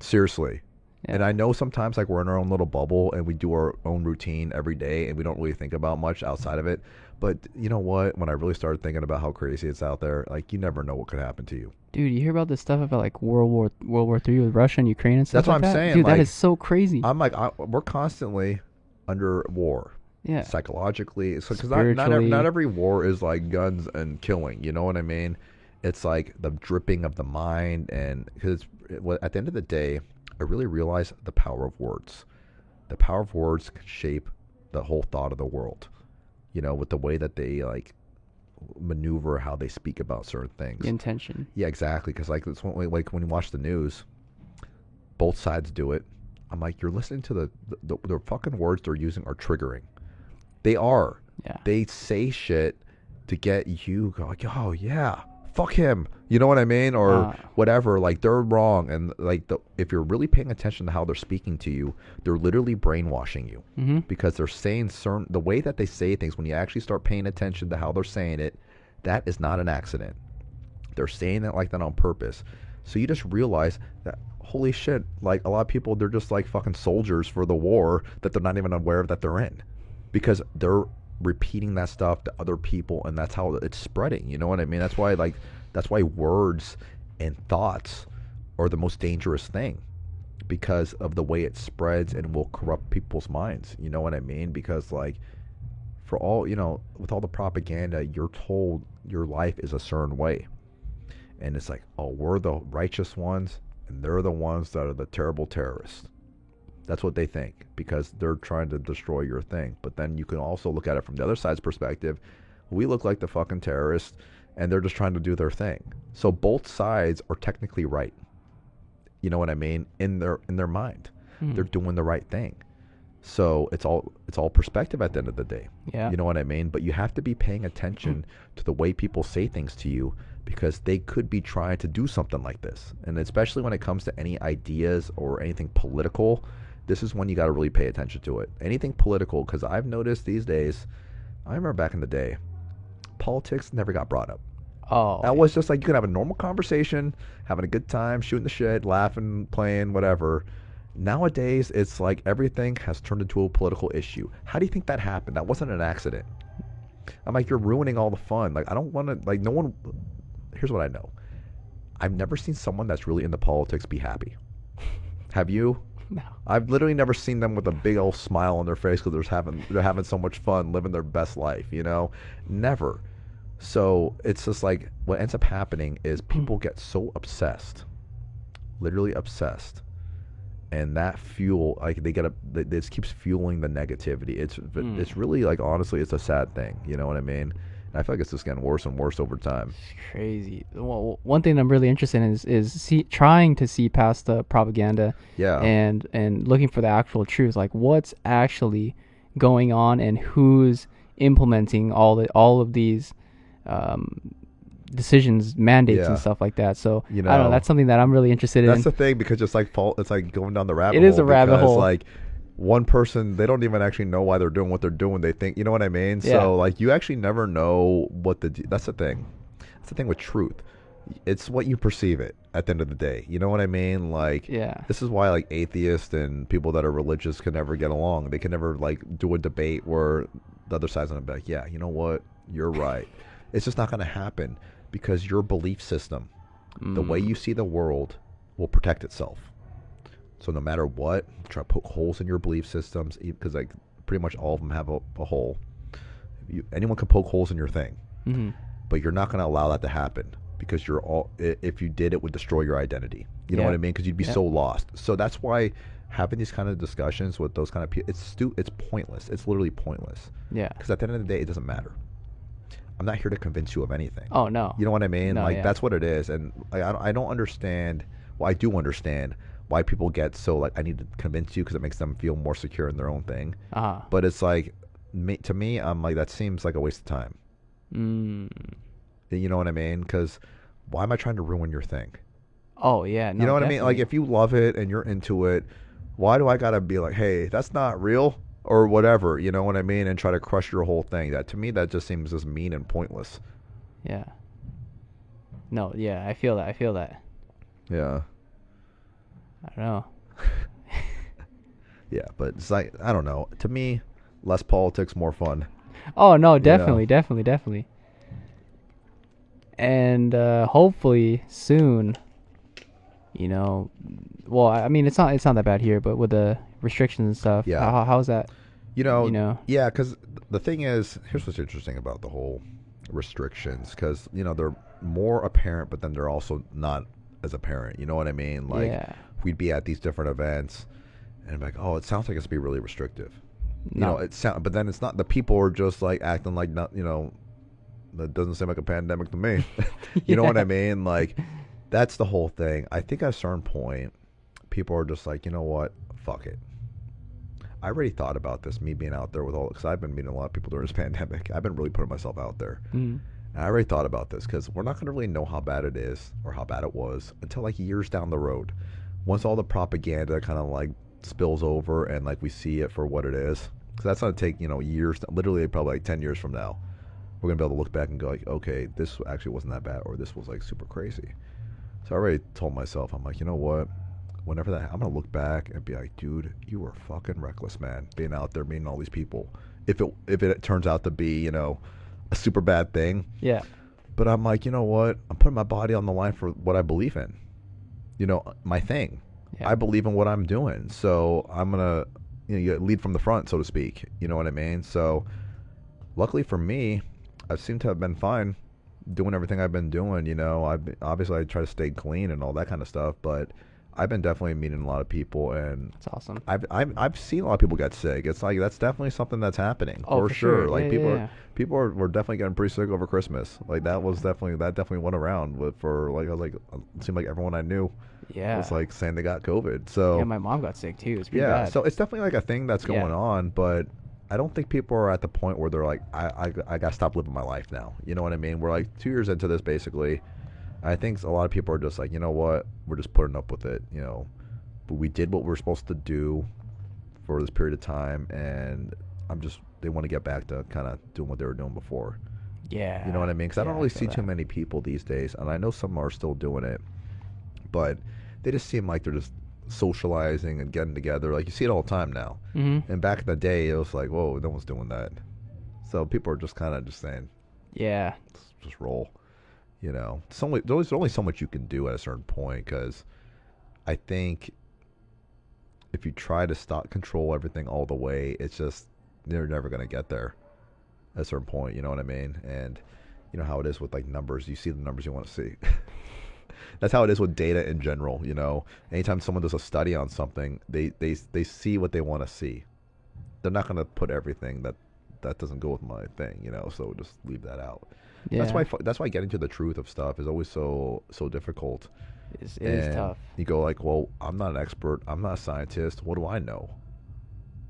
Seriously. Yeah. And I know sometimes like we're in our own little bubble and we do our own routine every day and we don't really think about much outside of it. But you know what? When I really started thinking about how crazy it's out there, like you never know what could happen to you. Dude, you hear about this stuff about like World War World War Three with Russia and Ukraine and stuff That's what like I'm that? saying, Dude, that like, is so crazy. I'm like, I, we're constantly under war. yeah. psychologically. so Because not, not, not every war is like guns and killing. You know what I mean? It's like the dripping of the mind, and because at the end of the day, I really realize the power of words. The power of words can shape the whole thought of the world. You know, with the way that they like maneuver, how they speak about certain things. The intention. Yeah, exactly. Because like it's when, like when you watch the news, both sides do it. I'm like, you're listening to the the, the fucking words they're using are triggering. They are. Yeah. They say shit to get you go like, oh yeah, fuck him. You know what I mean, or Uh. whatever. Like they're wrong, and like the, if you're really paying attention to how they're speaking to you, they're literally brainwashing you Mm-hmm. because they're saying certain the way that they say things when you actually start paying attention to how they're saying it that is not an accident they're saying it like that on purpose so you just realize that holy shit like a lot of people they're just like fucking soldiers for the war that they're not even aware of that they're in because they're repeating that stuff to other people and that's how it's spreading you know what i mean that's why like that's why words and thoughts are the most dangerous thing because of the way it spreads and will corrupt people's minds. You know what I mean? Because like for all, you know, with all the propaganda, you're told your life is a certain way. And it's like, "Oh, we're the righteous ones and they're the ones that are the terrible terrorists." That's what they think because they're trying to destroy your thing. But then you can also look at it from the other side's perspective. We look like the fucking terrorists and they're just trying to do their thing. So both sides are technically right you know what I mean, in their in their mind. Hmm. They're doing the right thing. So it's all it's all perspective at the end of the day. Yeah. You know what I mean? But you have to be paying attention to the way people say things to you because they could be trying to do something like this. And especially when it comes to any ideas or anything political, this is when you got to really pay attention to it. Anything political cuz I've noticed these days, I remember back in the day, politics never got brought up. Oh. That was just like you could have a normal conversation, having a good time, shooting the shit, laughing, playing, whatever. Nowadays, it's like everything has turned into a political issue. How do you think that happened? That wasn't an accident. I'm like, you're ruining all the fun. Like, I don't want to, like, no one. Here's what I know I've never seen someone that's really into politics be happy. Have you? No. I've literally never seen them with a big old smile on their face because they're having they're having so much fun, living their best life. You know, never. So it's just like what ends up happening is people get so obsessed, literally obsessed, and that fuel like they get a this keeps fueling the negativity. It's Mm. it's really like honestly, it's a sad thing. You know what I mean? I feel like it's just getting worse and worse over time. It's crazy. Well, one thing I'm really interested in is is see, trying to see past the propaganda Yeah. and and looking for the actual truth. Like what's actually going on and who's implementing all the all of these um, decisions, mandates, Yeah. and stuff like that. So You I don't know. know, That's something that I'm really interested in. That's the thing because it's like it's like going down the rabbit It hole. is a rabbit hole. Like one person, they don't even actually know why they're doing what they're doing. They think, you know what I mean? Yeah. So like you actually never know what the. That's the thing. That's the thing with truth. It's what you perceive it at the end of the day. You know what I mean? Like yeah. this is why like atheists and people that are religious can never get along. They can never like do a debate where the other side's gonna be like, yeah, you know what, you're right. It's just not gonna happen because your belief system, the way Mm. you see the world, will protect itself. So no matter what, try to poke holes in your belief systems because like pretty much all of them have a, a hole. You, anyone can poke holes in your thing, hmm but you're not going to allow that to happen because you're all. If you did, it would destroy your identity. You know what I mean? Because you'd be Yeah. so lost. So that's why having these kind of discussions with those kind of people, it's stu- It's pointless. It's literally pointless. Yeah. Because at the end of the day, it doesn't matter. I'm not here to convince you of anything. Oh no. You know what I mean? No, like yeah. that's what it is, and I, I don't understand. Well, I do understand why people get so like I need to convince you because it makes them feel more secure in their own thing. Uh huh. But it's like, me, to me, I'm like that seems like a waste of time. Mm. You know what I mean? Because why am I trying to ruin your thing? Oh yeah. No, you know what I mean? Like if you love it and you're into it, why do I gotta be like, hey, that's not real or whatever? You know what I mean? And try to crush your whole thing. That to me, that just seems just mean and pointless. Yeah. No. Yeah. I feel that. I feel that. Yeah. I don't know. Yeah, but it's like I don't know. To me, less politics, more fun. Oh no, definitely, definitely, definitely. And uh, hopefully soon, you know, well, I I mean, it's not it's not that bad here, but with the restrictions and stuff, Yeah. How, how's that? You know, You know. yeah, because the thing is, here's what's interesting about the whole restrictions, because you know they're more apparent, but then they're also not as apparent. You know what I mean? Like yeah. We'd be at these different events, and I'm like, oh, it sounds like it's be really restrictive. You No. know, it sound, but then it's not. The people are just like acting like not. You know, that doesn't seem like a pandemic to me. you know what I mean? Like, that's the whole thing. I think at a certain point, people are just like, you know what? Fuck it. I already thought about this, me being out there with all, because I've been meeting a lot of people during this pandemic. I've been really putting myself out there. Mm. And I already thought about this because we're not going to really know how bad it is or how bad it was until like years down the road. Once all the propaganda kind of like spills over and like we see it for what it is. Because that's going to take, you know, years, literally probably like 10 years from now. We're going to be able to look back and go like, okay, this actually wasn't that bad or this was like super crazy. So I already told myself, I'm like, you know what? Whenever that, I'm going to look back and be like, dude, you were fucking reckless, man. Being out there, meeting all these people. If it, if it turns out to be, you know, a super bad thing, Yeah. but I'm like, you know what? I'm putting my body on the line for what I believe in. You know, my thing. Yeah. I believe in what I'm doing. So I'm gonna, you know, you lead from the front, so to speak. You know what I mean? So, luckily for me, I seem to have been fine doing everything I've been doing. You know, I've obviously I try to stay clean and all that kind of stuff, but I've been definitely meeting a lot of people and. That's awesome. I've, I've I've seen a lot of people get sick. It's like that's definitely something that's happening Oh, for, for sure. sure. Like Yeah, people yeah, are people are were definitely getting pretty sick over Christmas. Like that was definitely that definitely went around with for like I was like it seemed like everyone I knew Yeah. was like saying they got COVID. So yeah, my mom got sick too. It's yeah, bad. so it's definitely like a thing that's Yeah. going on, but I don't think people are at the point where they're like, I, I, I got to stop living my life now. You know what I mean? We're like two years into this basically. I think a lot of people are just like, you know what? We're just putting up with it. You know, but we did what we're supposed to do for this period of time, and I'm just they want to get back to kind of doing what they were doing before. yeah. You know what I mean? Because I don't really feel see too many people these days, and I know some are still doing it, but they just seem like they're just socializing and getting together. Like you see it all the time now. Mhm. And back in the day, it was like, whoa, no one's doing that. So people are just kind of just saying, Yeah. just roll. You know, only, there's only so much you can do at a certain point because I think if you try to stop control everything all the way, it's just they're never going to get there at a certain point. You know what I mean? And you know how it is with like numbers. You see the numbers you want to see. That's how it is with data in general. You know, anytime someone does a study on something, they they they see what they want to see. They're not going to put everything that that doesn't go with my thing. You know, so just leave that out. Yeah. That's why that's why getting to the truth of stuff is always so so difficult. It's, it is And tough. You go like, well, I'm not an expert. I'm not a scientist. What do I know?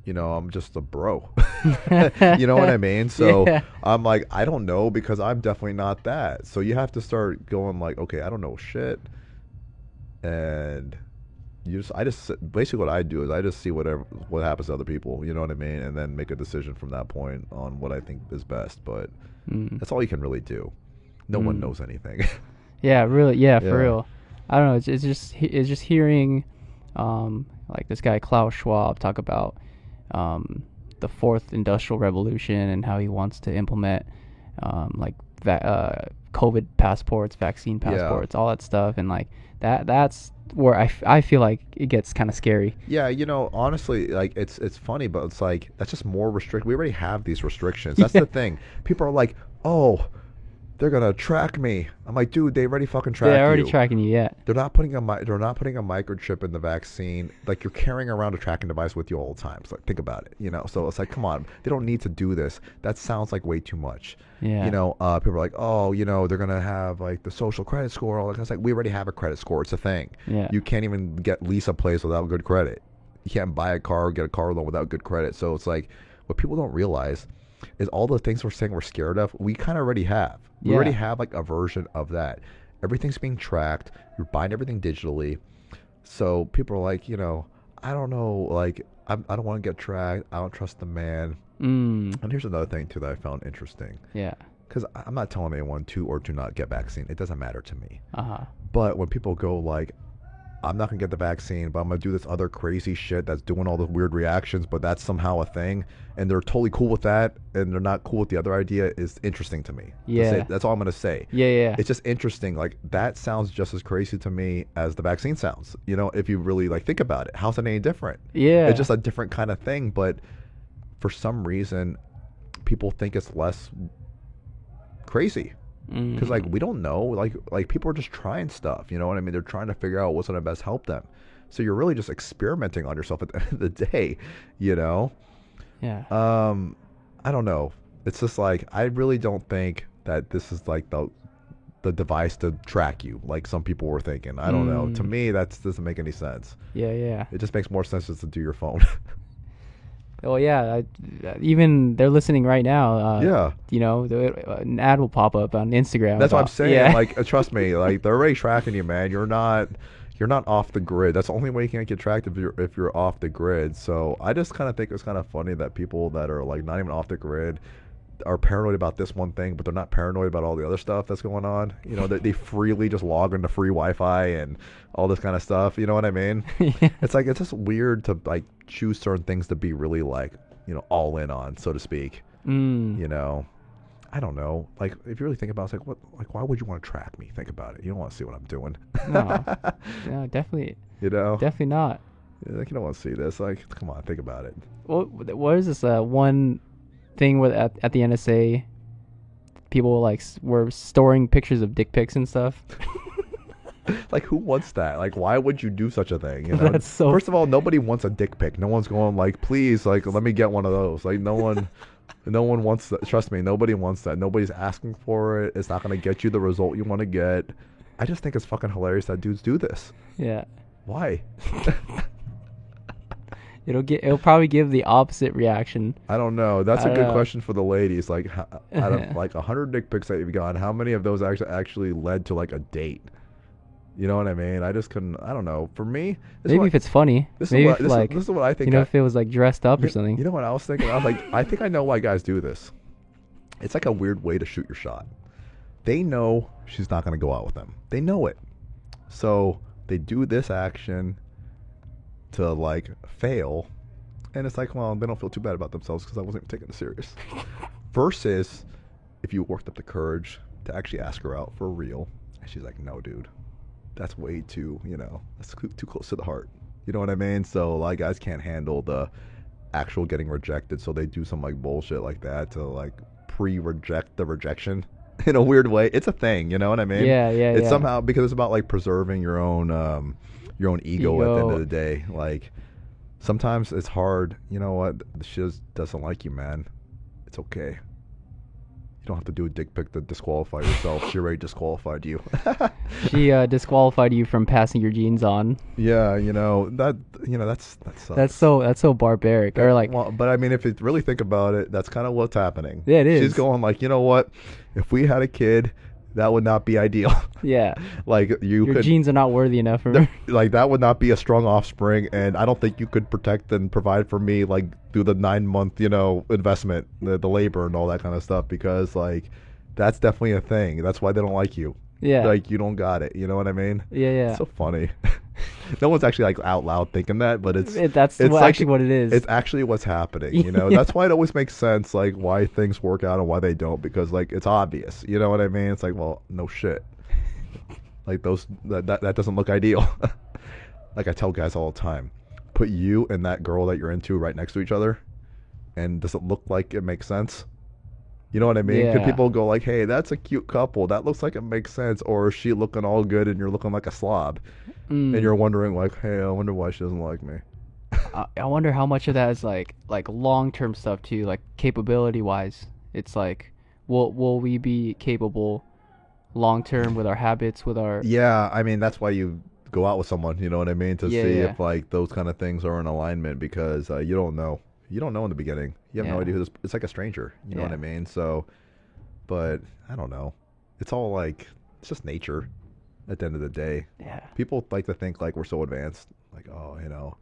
You know, I'm just a bro. you know what I mean? So Yeah. I'm like, I don't know because I'm definitely not that. So you have to start going like, okay, I don't know shit, and you just, I just basically what I do is I just see whatever what happens to other people. You know what I mean? And then make a decision from that point on what I think is best. But Mm. that's all you can really do. No one Mm. knows anything. Yeah, really. Yeah, for real. I don't know. It's, it's just it's just hearing, um, like this guy Klaus Schwab talk about, um, the fourth industrial revolution and how he wants to implement, um, like va- uh, COVID passports, vaccine Yeah. passports, all that stuff, and like that. That's where I, f- I feel like it gets kind of scary. Yeah, you know, honestly, like it's it's funny, but it's like that's just more restrict. We already have these restrictions. That's Yeah. the thing. People are like, oh, they're gonna track me. I'm like, dude, they already fucking track They're already you. tracking you. Yeah. They're not putting a mi- they're not putting a microchip in the vaccine. Like you're carrying around a tracking device with you all the time. So like, think about it. You know, so it's like, come on, they don't need to do this. That sounds like way too much. Yeah. You know, uh, people are like, oh, you know, they're gonna have like the social credit score. All that. It's like we already have a credit score. It's a thing. Yeah. You can't even get lease a place without good credit. You can't buy a car or get a car loan without good credit. So it's like what people don't realize is all the things we're saying we're scared of, we kind of already have. We already have like a version of that. Everything's being tracked. You're buying everything digitally. So people are like, you know, I don't know, like I'm, I don't want to get tracked. I don't trust the man. Mm. And here's another thing too that I found interesting Yeah. because I'm not telling anyone to or to not get vaccine. It doesn't matter to me. Uh huh. But when people go like, I'm not gonna get the vaccine, but I'm gonna do this other crazy shit that's doing all the weird reactions, but that's somehow a thing, and they're totally cool with that, and they're not cool with the other idea is interesting to me. Yeah. say- that's all I'm gonna say. Yeah. Yeah. It's just interesting. Like that sounds just as crazy to me as the vaccine sounds. You know, if you really like think about it, how's it any different? yeah. It's just a different kind of thing, but for some reason, people think it's less crazy because like Mm. we don't know like like people are just trying stuff you know what i mean they're trying to figure out what's going to best help them so you're really just experimenting on yourself at the end of the day you know Yeah. um i don't know it's just like i really don't think that this is like the the device to track you like some people were thinking i don't know to Mm. me that doesn't make any sense Yeah. Yeah. it just makes more sense just to do your phone Well, yeah. I, even they're listening right now. Uh, yeah You know, the, an ad will pop up on Instagram. That's what I'm saying. Yeah. Like, uh, trust me, like they're already tracking you, man. You're not, you're not off the grid. That's the only way you can get tracked if you're if you're off the grid. So I just kind of think it's kind of funny that people that are like not even off the grid are paranoid about this one thing, but they're not paranoid about all the other stuff that's going on. You know, they, they freely just log into free Wi-Fi and all this kind of stuff. You know what I mean? Yeah. It's like it's just weird to like choose certain things to be really like you know all in on, so to speak Mm. you know i don't know like if you really think about it it's like what like why would you want to track me think about it you don't want to see what i'm doing No. No, definitely, you know definitely not. Yeah, like you don't want to see this like come on think about it What what is this? Uh, one thing with at, at the NSA, people like were storing pictures of dick pics and stuff. like who wants that? Like why would you do such a thing you know? That's so- first of all nobody wants a dick pic. No one's going like please like let me get one of those. Like no one no one wants that. Trust me nobody wants that. Nobody's asking for it. It's not going to get you the result you want to get. I just think it's fucking hilarious that dudes do this. Yeah. why It'll get. It'll probably give the opposite reaction. I don't know. That's I a good know. question for the ladies. Like, out of like a hundred dick pics that you've gotten, how many of those actually actually led to like a date? You know what I mean? I just couldn't. I don't know. For me, Maybe what, if it's funny. this Maybe is what if this, like is, this is what I think. you know I- if it was like dressed up or something. You know what I was thinking? I was like, I think I know why guys do this. It's like a weird way to shoot your shot. They know she's not going to go out with them. They know it. So they do this action to like fail. And it's like, well, they don't feel too bad about themselves because I wasn't even taking it serious. Versus if you worked up the courage to actually ask her out for real. And she's like, no, dude. That's way too, you know, that's too too close to the heart. You know what I mean? So a lot of guys can't handle the actual getting rejected, so they do some like bullshit like that to like pre-reject the rejection in a weird way. It's a thing, you know what I mean? Yeah, yeah, It's yeah. somehow because it's about like preserving your own um your own ego, at the end of the day. Like sometimes it's hard. You know what? She just doesn't like you, man. It's okay. You don't have to do a dick pic to disqualify yourself. she already disqualified you. she uh, disqualified you from passing your genes on. yeah, you know that. You know that's that sucks. That's so. That's so barbaric. Or like. well, but I mean, if you really think about it, that's kind of what's happening. Yeah, it She's going like, you know what? If we had a kid, that would not be ideal. yeah. like you Your could, genes are not worthy enough for th- me. like that would not be a strong offspring, and I don't think you could protect and provide for me like through the nine month, you know, investment, the, the labor and all that kind of stuff, because like that's definitely a thing. That's why they don't like you. Yeah. Like you don't got it. You know what I mean? yeah. Yeah. It's so funny. no one's actually like out loud thinking that, but it's It- that's it's what, like- actually what it is. it's actually what's happening. You know, Yeah. that's why it always makes sense, like why things work out and why they don't, because like it's obvious. You know what I mean? It's like, well, no shit. Like those that that, that doesn't look ideal. like I tell guys all the time, put you and that girl that you're into right next to each other, and does it look like it makes sense? You know what I mean? Could people go like, "Hey, that's a cute couple. That looks like it makes sense," or is she looking all good and you're looking like a slob, Mm. and you're wondering like, "Hey, I wonder why she doesn't like me." I, I wonder how much of that is like like long term stuff too, like capability wise. It's like, will will we be capable long term with our habits, with our Yeah, I mean that's why you go out with someone. You know what I mean to Yeah, see yeah. if like those kind of things are in alignment because uh, you don't know. You don't know in the beginning. You have no idea who this. It's like a stranger. You know what I mean? So, but I don't know. It's all like it's just nature. At the end of the day, yeah. people like to think like we're so advanced. Like oh, you know,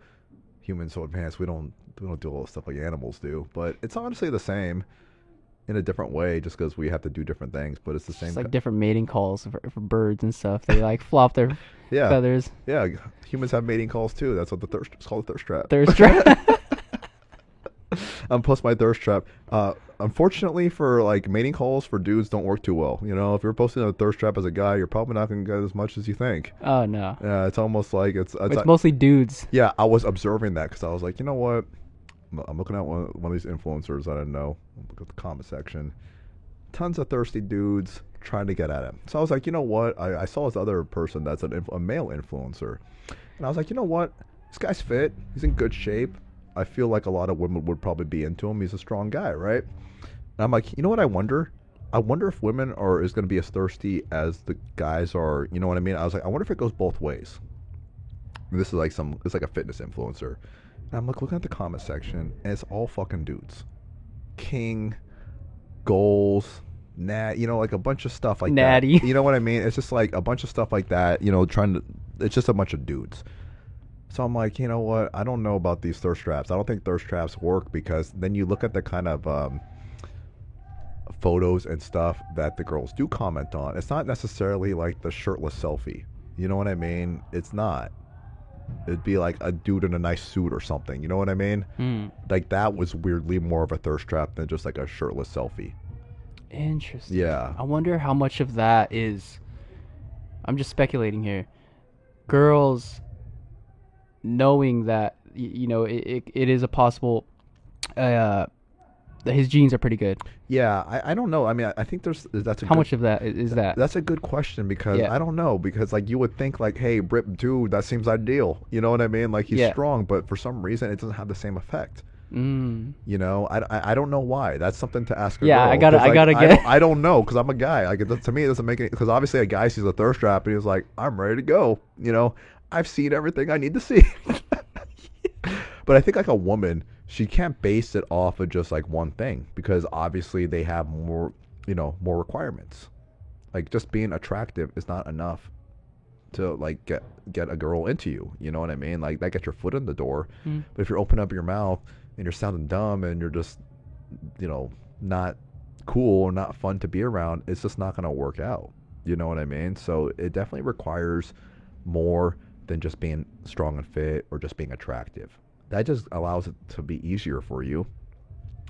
humans so advanced. We don't we don't do all the stuff like animals do. But it's honestly the same. In a different way, just because we have to do different things, but it's the same. It's like ki- different mating calls for, for birds and stuff. They like flop their yeah, feathers. Yeah, humans have mating calls too. That's what the thirst. It's called a thirst trap. Thirst trap. um, plus my thirst trap. Uh, unfortunately for like mating calls for dudes don't work too well. You know, if you're posting a thirst trap as a guy, you're probably not gonna get as much as you think. oh no. Yeah, it's almost like it's. it's, It's mostly dudes. yeah, I was observing that because I was like, you know what? I'm- looking at one, one of these influencers that I don't know. Look at the comment section. Tons of thirsty dudes trying to get at him. So I was like, you know what? I, I saw this other person that's an, inf- a male influencer, and I was like, you know what? This guy's fit. He's in good shape. I feel like a lot of women would probably be into him. He's a strong guy, right? And I'm like, you know what? I wonder. I wonder if women are is going to be as thirsty as the guys are. You know what I mean? I was like, I wonder if it goes both ways. And this is like some. It's like a fitness influencer. And I'm like looking at the comment section, and it's all fucking dudes. King, goals, nat, you know, like a bunch of stuff like Natty. that. You know what I mean? It's just like a bunch of stuff like that. You know, trying to. It's just a bunch of dudes. So I'm like, you know what? I don't know about these thirst traps. I don't think thirst traps work because then you look at the kind of um, photos and stuff that the girls do comment on. It's not necessarily like the shirtless selfie. You know what I mean? It's not. It'd be like a dude in a nice suit or something. You know what I mean? Hmm. Like that was weirdly more of a thirst trap than just like a shirtless selfie. Interesting. Yeah. I wonder how much of that is. I'm just speculating here. Girls knowing that you know it, it, it is a possible. Uh, that his genes are pretty good. Yeah, I, I don't know. I mean, I, I think there's that's a How good, much of that i- is that? That's a good question because Yeah. I don't know because like you would think like, hey, Rip dude, that seems ideal. You know what I mean? Like he's Yeah. strong, but for some reason it doesn't have the same effect. Mm. You know, I, I, I don't know why. That's something to ask. Yeah, girl, I gotta- I like, gotta I get- don't, I don't know because I'm a guy. Like it, to me, it doesn't make it because obviously a guy sees a thirst trap and he's like, I'm ready to go. You know, I've seen everything I need to see. but I think like a woman, she can't base it off of just like one thing because obviously they have more, you know, more requirements. Like just being attractive is not enough to like get get a girl into you. You know what I mean? Like that gets your foot in the door. Mm. But if you're opening up your mouth and you're sounding dumb and you're just, you know, not cool or not fun to be around, it's just not going to work out. You know what I mean? So it definitely requires more than just being strong and fit or just being attractive. That just allows it to be easier for you,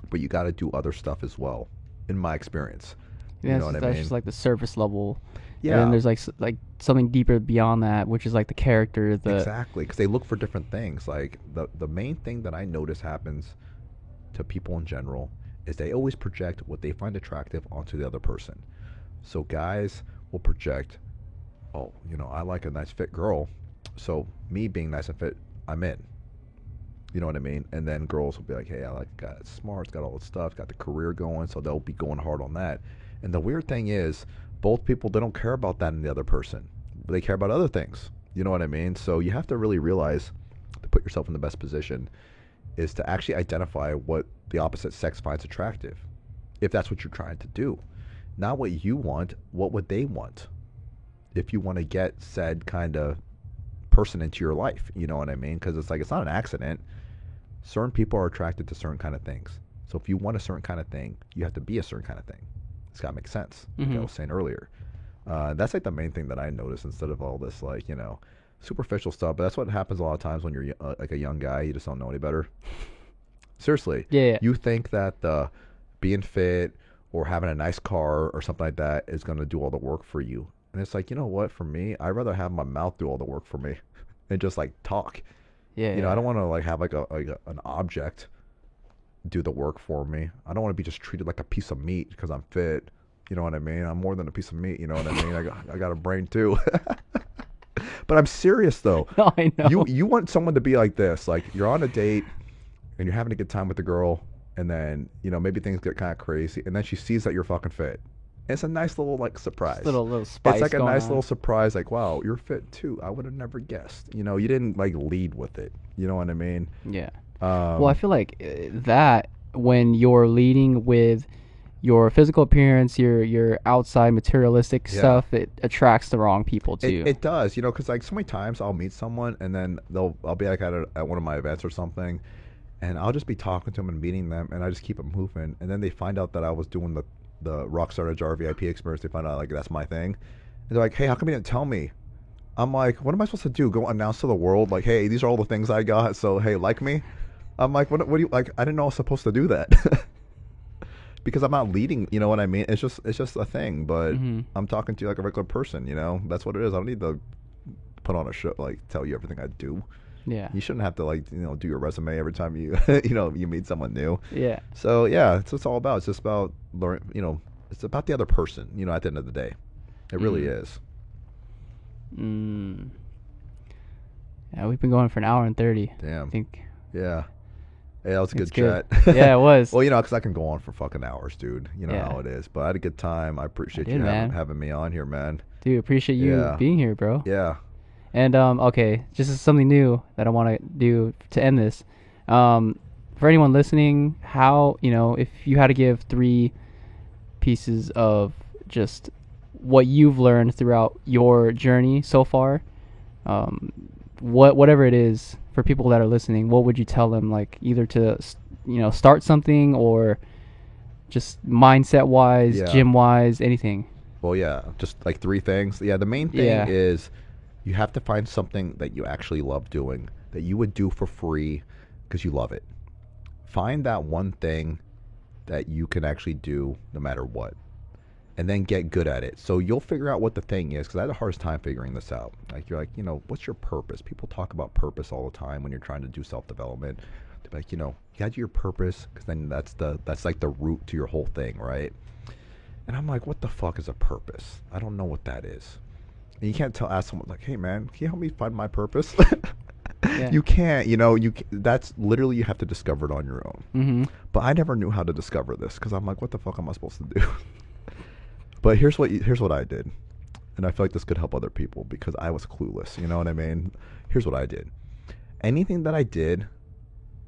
but you got to do other stuff as well, in my experience. Yeah, you know what just- I that's mean? just like the surface level. yeah. And there's like like something deeper beyond that, which is like the character, the exactly because they look for different things like the the main thing that i notice happens to people in general is they always project what they find attractive onto the other person so guys will project oh you know i like a nice fit girl so me being nice and fit i'm in. You know what i mean? And then girls will be like hey i like that's smart got all this stuff got the career going. So they'll be going hard on that. And the weird thing is both people they don't care about that in the other person. They care about other things. You know what i mean? So you have to really realize to put yourself in the best position is to actually identify what the opposite sex finds attractive if that's what you're trying to do. Not what you want what would they want? If you want to get said kind of person into your life you know what i mean? Because it's like it's not an accident. Certain people are attracted to certain kind of things. So if you want a certain kind of thing you have to be a certain kind of thing. It's got to make sense like i Mhm. was saying earlier. Uh, that's like the main thing that i notice instead of all this like you know superficial stuff but that's what happens a lot of times when you're uh, like a young guy you just don't know any better. Seriously yeah, yeah. you think that the being fit or having a nice car or something like that is going to do all the work for you and it's like you know what for me i'd rather have my mouth do all the work for me and just like talk. Yeah. You know, I don't want to like have like a like a, an object do the work for me. I don't want to be just treated like a piece of meat because I'm fit. You know what I mean? I'm more than a piece of meat. You know what I mean? I got I got a brain too. but I'm serious though. No, I know. You you want someone to be like this? Like you're on a date and you're having a good time with the girl, and then you know maybe things get kind of crazy, and then she sees that you're fucking fit. It's a nice little like surprise. little little spice. it's like a nice on. little surprise. Like wow, you're fit too. I would have never guessed. You know, you didn't like lead with it. You know what I mean? Yeah. Um, well, I feel like uh, that when you're leading with your physical appearance, your your outside materialistic Yeah. stuff, it attracts the wrong people too. It, it does, you know, because like so many times I'll meet someone and then they'll I'll be like at a, at one of my events or something, and I'll just be talking to them and meeting them, and I just keep it moving, and then they find out that I was doing the the Rockstar Jar VIP experience. They find out like that's my thing, and they're like, "Hey, how come you didn't tell me?" I'm like, "What am I supposed to do? Go announce to the world like, hey, these are all the things I got. So hey, like me." I'm like, "What? What do you like?" I didn't know I was supposed to do that. Because I'm not leading, you know what I mean? It's just it's just a thing, but Mhm. I'm talking to you like a regular person, you know. That's what it is. I don't need to put on a show like tell you everything I do. Yeah. You shouldn't have to like you know do your resume every time you you know you meet someone new. Yeah. So yeah, it's what it's all about. It's just about learn. You know, it's about the other person. You know, at the end of the day, it really Mm. is. Mm. Yeah, we've been going for an hour and thirty. I think. Yeah. Yeah, that was a good good. chat. Yeah, it was. well, you know, because I can go on for fucking hours, dude. You know Yeah. how it is. But I had a good time. I appreciate did, you having, having me on here, man. Dude, appreciate you Yeah. being here, bro. Yeah. And um, okay, just something new that I want to do to end this. Um, for anyone listening, how you know if you had to give three pieces of just what you've learned throughout your journey so far, um, what whatever it is for people that are listening, what would you tell them? Like either to you know start something or just mindset wise, Yeah. gym wise, anything. Well, yeah, just like three things. Yeah, the main thing Yeah. is you have to find something that you actually love doing, that you would do for free because you love it. Find that one thing that you can actually do no matter what, and then get good at it. So you'll figure out what the thing is because I had the hardest time figuring this out. Like, you're like, you know, what's your purpose? People talk about purpose all the time when you're trying to do self development. Like, you know, you got to do your purpose because then that's the that's like the root to your whole thing, right? And I'm like, what the fuck is a purpose? I don't know what that is. And you can't tell ask someone like, hey man, can you help me find my purpose? Yeah. You can't. You know, you that's literally you have to discover it on your own. Mm-hmm. But I never knew how to discover this because I'm like, what the fuck am I supposed to do? but here's what here's what I did, and I feel like this could help other people because I was clueless. You know what I mean? Here's what I did. Anything that I did,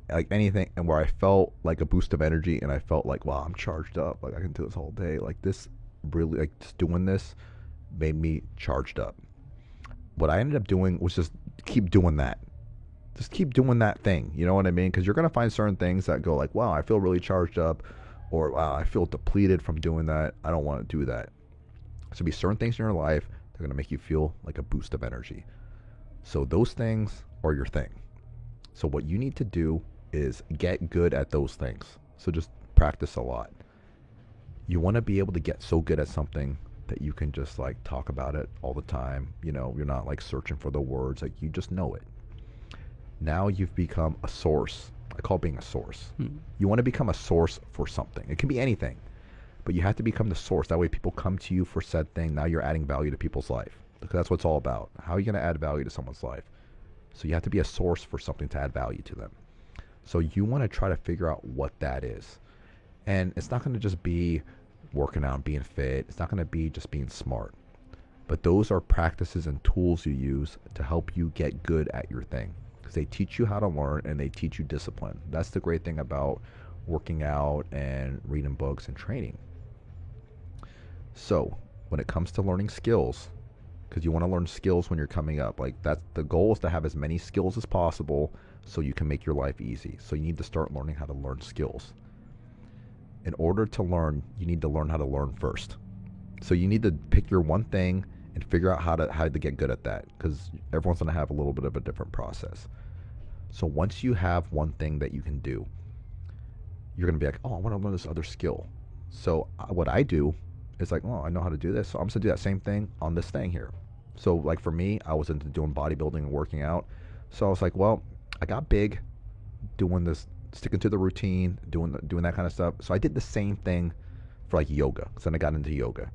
like anything, and where I felt like a boost of energy, and I felt like, wow, I'm charged up. Like I can do this all day. Like this, really, like just doing this, made me charged up. What I ended up doing was just keep doing that just keep doing that thing. You know what I mean? Because you're gonna find certain things that go like, "Wow, I feel really charged up," or "Wow, I feel depleted from doing that. I don't want to do that." So, be certain things in your life that are gonna make you feel like a boost of energy. So those things are your thing. So what you need to do is get good at those things. So just practice a lot. You want to be able to get so good at something that you can just like talk about it all the time. You know, you're not like searching for the words, like you just know it now you've become a source. I call being a source. Hmm. You want to become a source for something. It can be anything, but you have to become the source. That way, people come to you for said thing. Now you're adding value to people's life because that's what it's all about. How are you going to add value to someone's life? So you have to be a source for something to add value to them. So you want to try to figure out what that is, and it's not going to just be working out, and being fit. It's not going to be just being smart. But those are practices and tools you use to help you get good at your thing because they teach you how to learn and they teach you discipline. That's the great thing about working out and reading books and training. So, when it comes to learning skills, because you want to learn skills when you're coming up, like that's the goal is to have as many skills as possible so you can make your life easy. So, you need to start learning how to learn skills. In order to learn, you need to learn how to learn first. So, you need to pick your one thing and figure out how to how to get good at that because everyone's going to have a little bit of a different process. So once you have one thing that you can do, you're going to be like, "Oh, I want to learn this other skill." So uh, what I do is like, "Oh, I know how to do this, so I'm just going to do that same thing on this thing here." So like for me, I was into doing bodybuilding and working out. So I was like, well, I got big doing this sticking to the routine, doing doing that kind of stuff. So I did the same thing for like yoga. So then I got into yoga.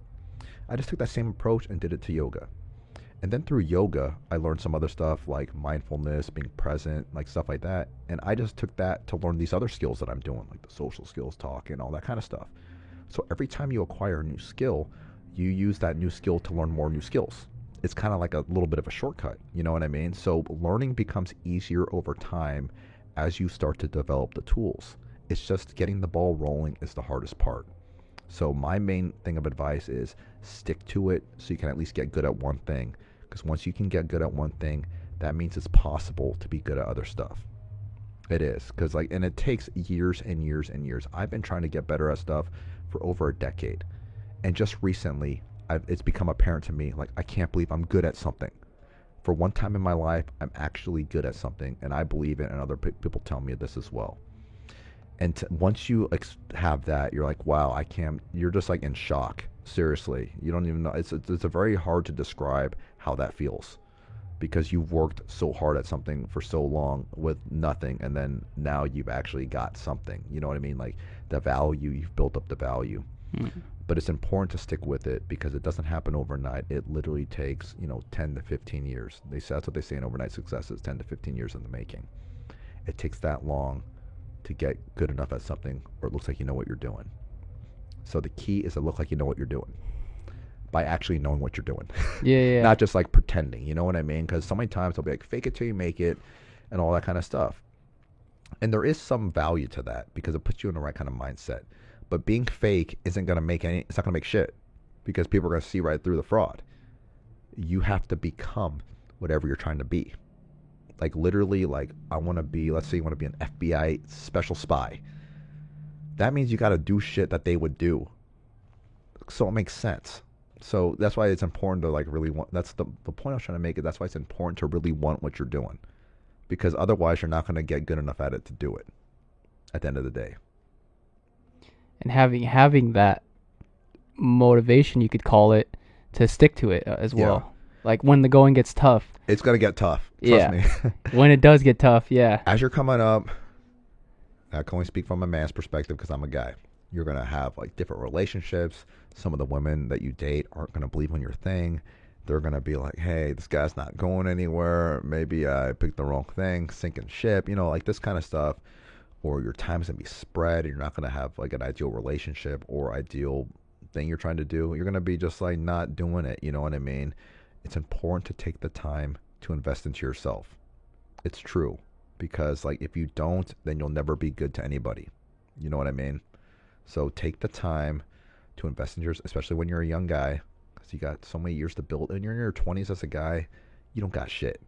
I just took that same approach and did it to yoga. And then through yoga, I learned some other stuff like mindfulness, being present, like stuff like that. And I just took that to learn these other skills that I'm doing, like the social skills, talk and all that kind of stuff. So every time you acquire a new skill, you use that new skill to learn more new skills. It's kind of like a little bit of a shortcut, you know what I mean? So learning becomes easier over time as you start to develop the tools. It's just getting the ball rolling is the hardest part. So my main thing of advice is stick to it so you can at least get good at one thing because once you can get good at one thing, that means it's possible to be good at other stuff. It is because like, and it takes years and years and years. I've been trying to get better at stuff for over a decade, and just recently, I've, it's become apparent to me like I can't believe I'm good at something. For one time in my life, I'm actually good at something, and I believe it, and other pe- people tell me this as well. And t- once you ex- have that, you're like, wow, I can't. You're just like in shock. Seriously, you don't even know. It's it's, it's very hard to describe how that feels because you've worked so hard at something for so long with nothing and then now you've actually got something you know what i mean like the value you've built up the value mm. but it's important to stick with it because it doesn't happen overnight it literally takes you know 10 to 15 years they say that's what they say in overnight success is 10 to 15 years in the making it takes that long to get good enough at something or it looks like you know what you're doing so the key is to look like you know what you're doing by actually knowing what you're doing. Yeah, yeah. Not just like pretending. You know what I mean? Because so many times they'll be like, fake it till you make it, and all that kind of stuff. And there is some value to that because it puts you in the right kind of mindset. But being fake isn't gonna make any. It's not gonna make shit because people are gonna see right through the fraud. You have to become whatever you're trying to be. Like literally, like I want to be. Let's say you want to be an FBI special spy. That means you got to do shit that they would do. So it makes sense so that's why it's important to like really want that's the, the point i was trying to make it that's why it's important to really want what you're doing because otherwise you're not going to get good enough at it to do it at the end of the day and having having that motivation you could call it to stick to it uh, as well yeah. like when the going gets tough it's to get tough yeah when it does get tough yeah as you're coming up i can only speak from a man's perspective because i'm a guy you're going to have like different relationships. Some of the women that you date aren't going to believe in your thing. They're going to be like, hey, this guy's not going anywhere. Maybe I picked the wrong thing, sinking ship, you know, like this kind of stuff. Or your time's going to be spread and you're not to have like an ideal relationship or ideal thing you're trying to do. You're to be just like not doing it. You know what I mean? It's important to take the time to invest into yourself. It's true because like if you don't, then you'll never be good to anybody. You know what I mean? So take the time to invest in yours, especially when you're a young guy, because you got so many years to build. And you're in your 20s as a guy, you don't got shit.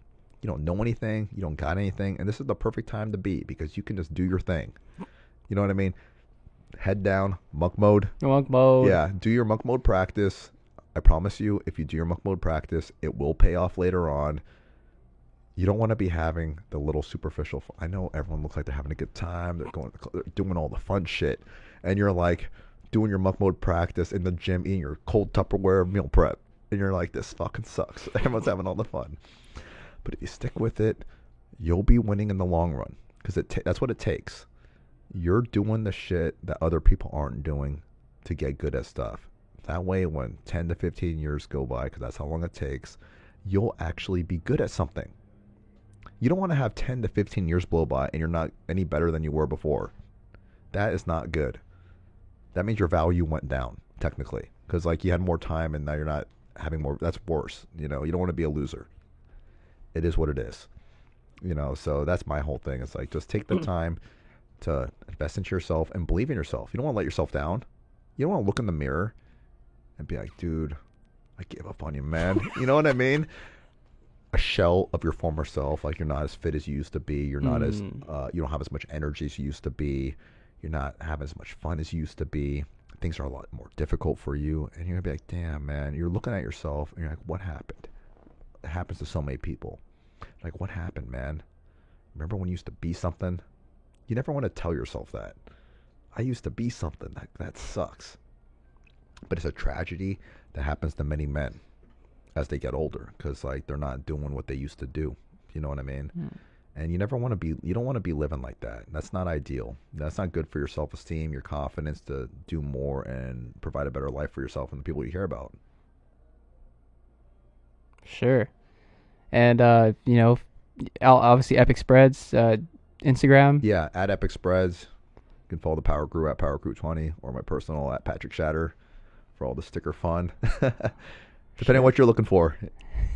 You don't know anything. You don't got anything. And this is the perfect time to be because you can just do your thing. You know what I mean? Head down, monk mode. Monk mode. Yeah, do your monk mode practice. I promise you, if you do your monk mode practice, it will pay off later on. You don't want to be having the little superficial. Fun. I know everyone looks like they're having a good time. They're going, they're doing all the fun shit and you're like doing your monk mode practice in the gym, eating your cold Tupperware meal prep, and you're like, this fucking sucks. Everyone's having all the fun. But if you stick with it, you'll be winning in the long run because that's what it takes. You're doing the shit that other people aren't doing to get good at stuff. That way, when 10 to 15 years go by, because that's how long it takes, you'll actually be good at something. You don't want to have 10 to 15 years blow by and you're not any better than you were before. That is not good that means your value went down technically because like you had more time and now you're not having more. That's worse. You know, you don't want to be a loser. It is what it is. You know, so that's my whole thing. It's like just take the time to invest into yourself and believe in yourself. You don't want to let yourself down. You don't want to look in the mirror and be like, dude, I gave up on you, man. you know what I mean? A shell of your former self, like you're not as fit as you used to be. You're not mm. as, uh, you don't have as much energy as you used to be you're not having as much fun as you used to be. Things are a lot more difficult for you. And you're going to be like, damn, man. You're looking at yourself and you're like, what happened? Happens to so many people. Like, what happened, man? Remember when you used to be something? You never want to tell yourself that. I used to be something. That, that sucks. But it's a tragedy that happens to many men. as they get older because like they're not doing what they used to do. You know what I mean? Hmm. And you never want to be. You don't want to be living like that. That's not ideal. That's not good for your self esteem, your confidence to do more and provide a better life for yourself and the people you care about. Sure. And uh, you know, obviously Epic Spreads, uh, Instagram. Yeah, at Epic Spreads. You can follow the Power Crew at Power Crew 20 or my personal at Patrick Shatter for all the sticker fun. Depending on what you're looking for.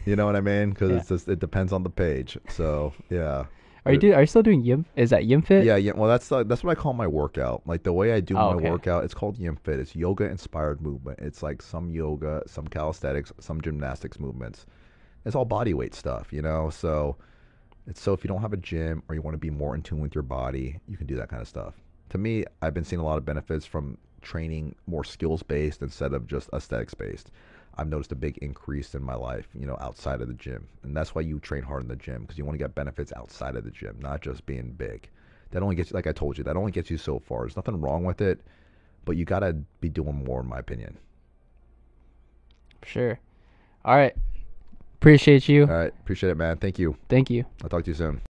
You know what I mean? Because Yeah. it's just, it depends on the page. So, yeah. Are you do? Are you still doing Yim? Is that Yim Fit? Yeah, yeah. Well, that's uh, that's what I call my workout. Like the way I do Oh, my okay. workout, it's called Yim Fit. It's yoga inspired movement. It's like some yoga, some calisthenics, some gymnastics movements. It's all body weight stuff, you know. So it's so if you don't have a gym or you want to be more in tune with your body, you can do that kind of stuff. To me, I've been seeing a lot of benefits from training more skills based instead of just aesthetics based. I've noticed a big increase in my life, you know, outside of the gym. And that's why you train hard in the gym because you want to get benefits outside of the gym, not just being big. That only gets, you, like I told you, that only gets you so far. There's nothing wrong with it, but you got to be doing more, in my opinion. Sure. All right. Appreciate you. All right. Appreciate it, man. Thank you. Thank you. I'll talk to you soon.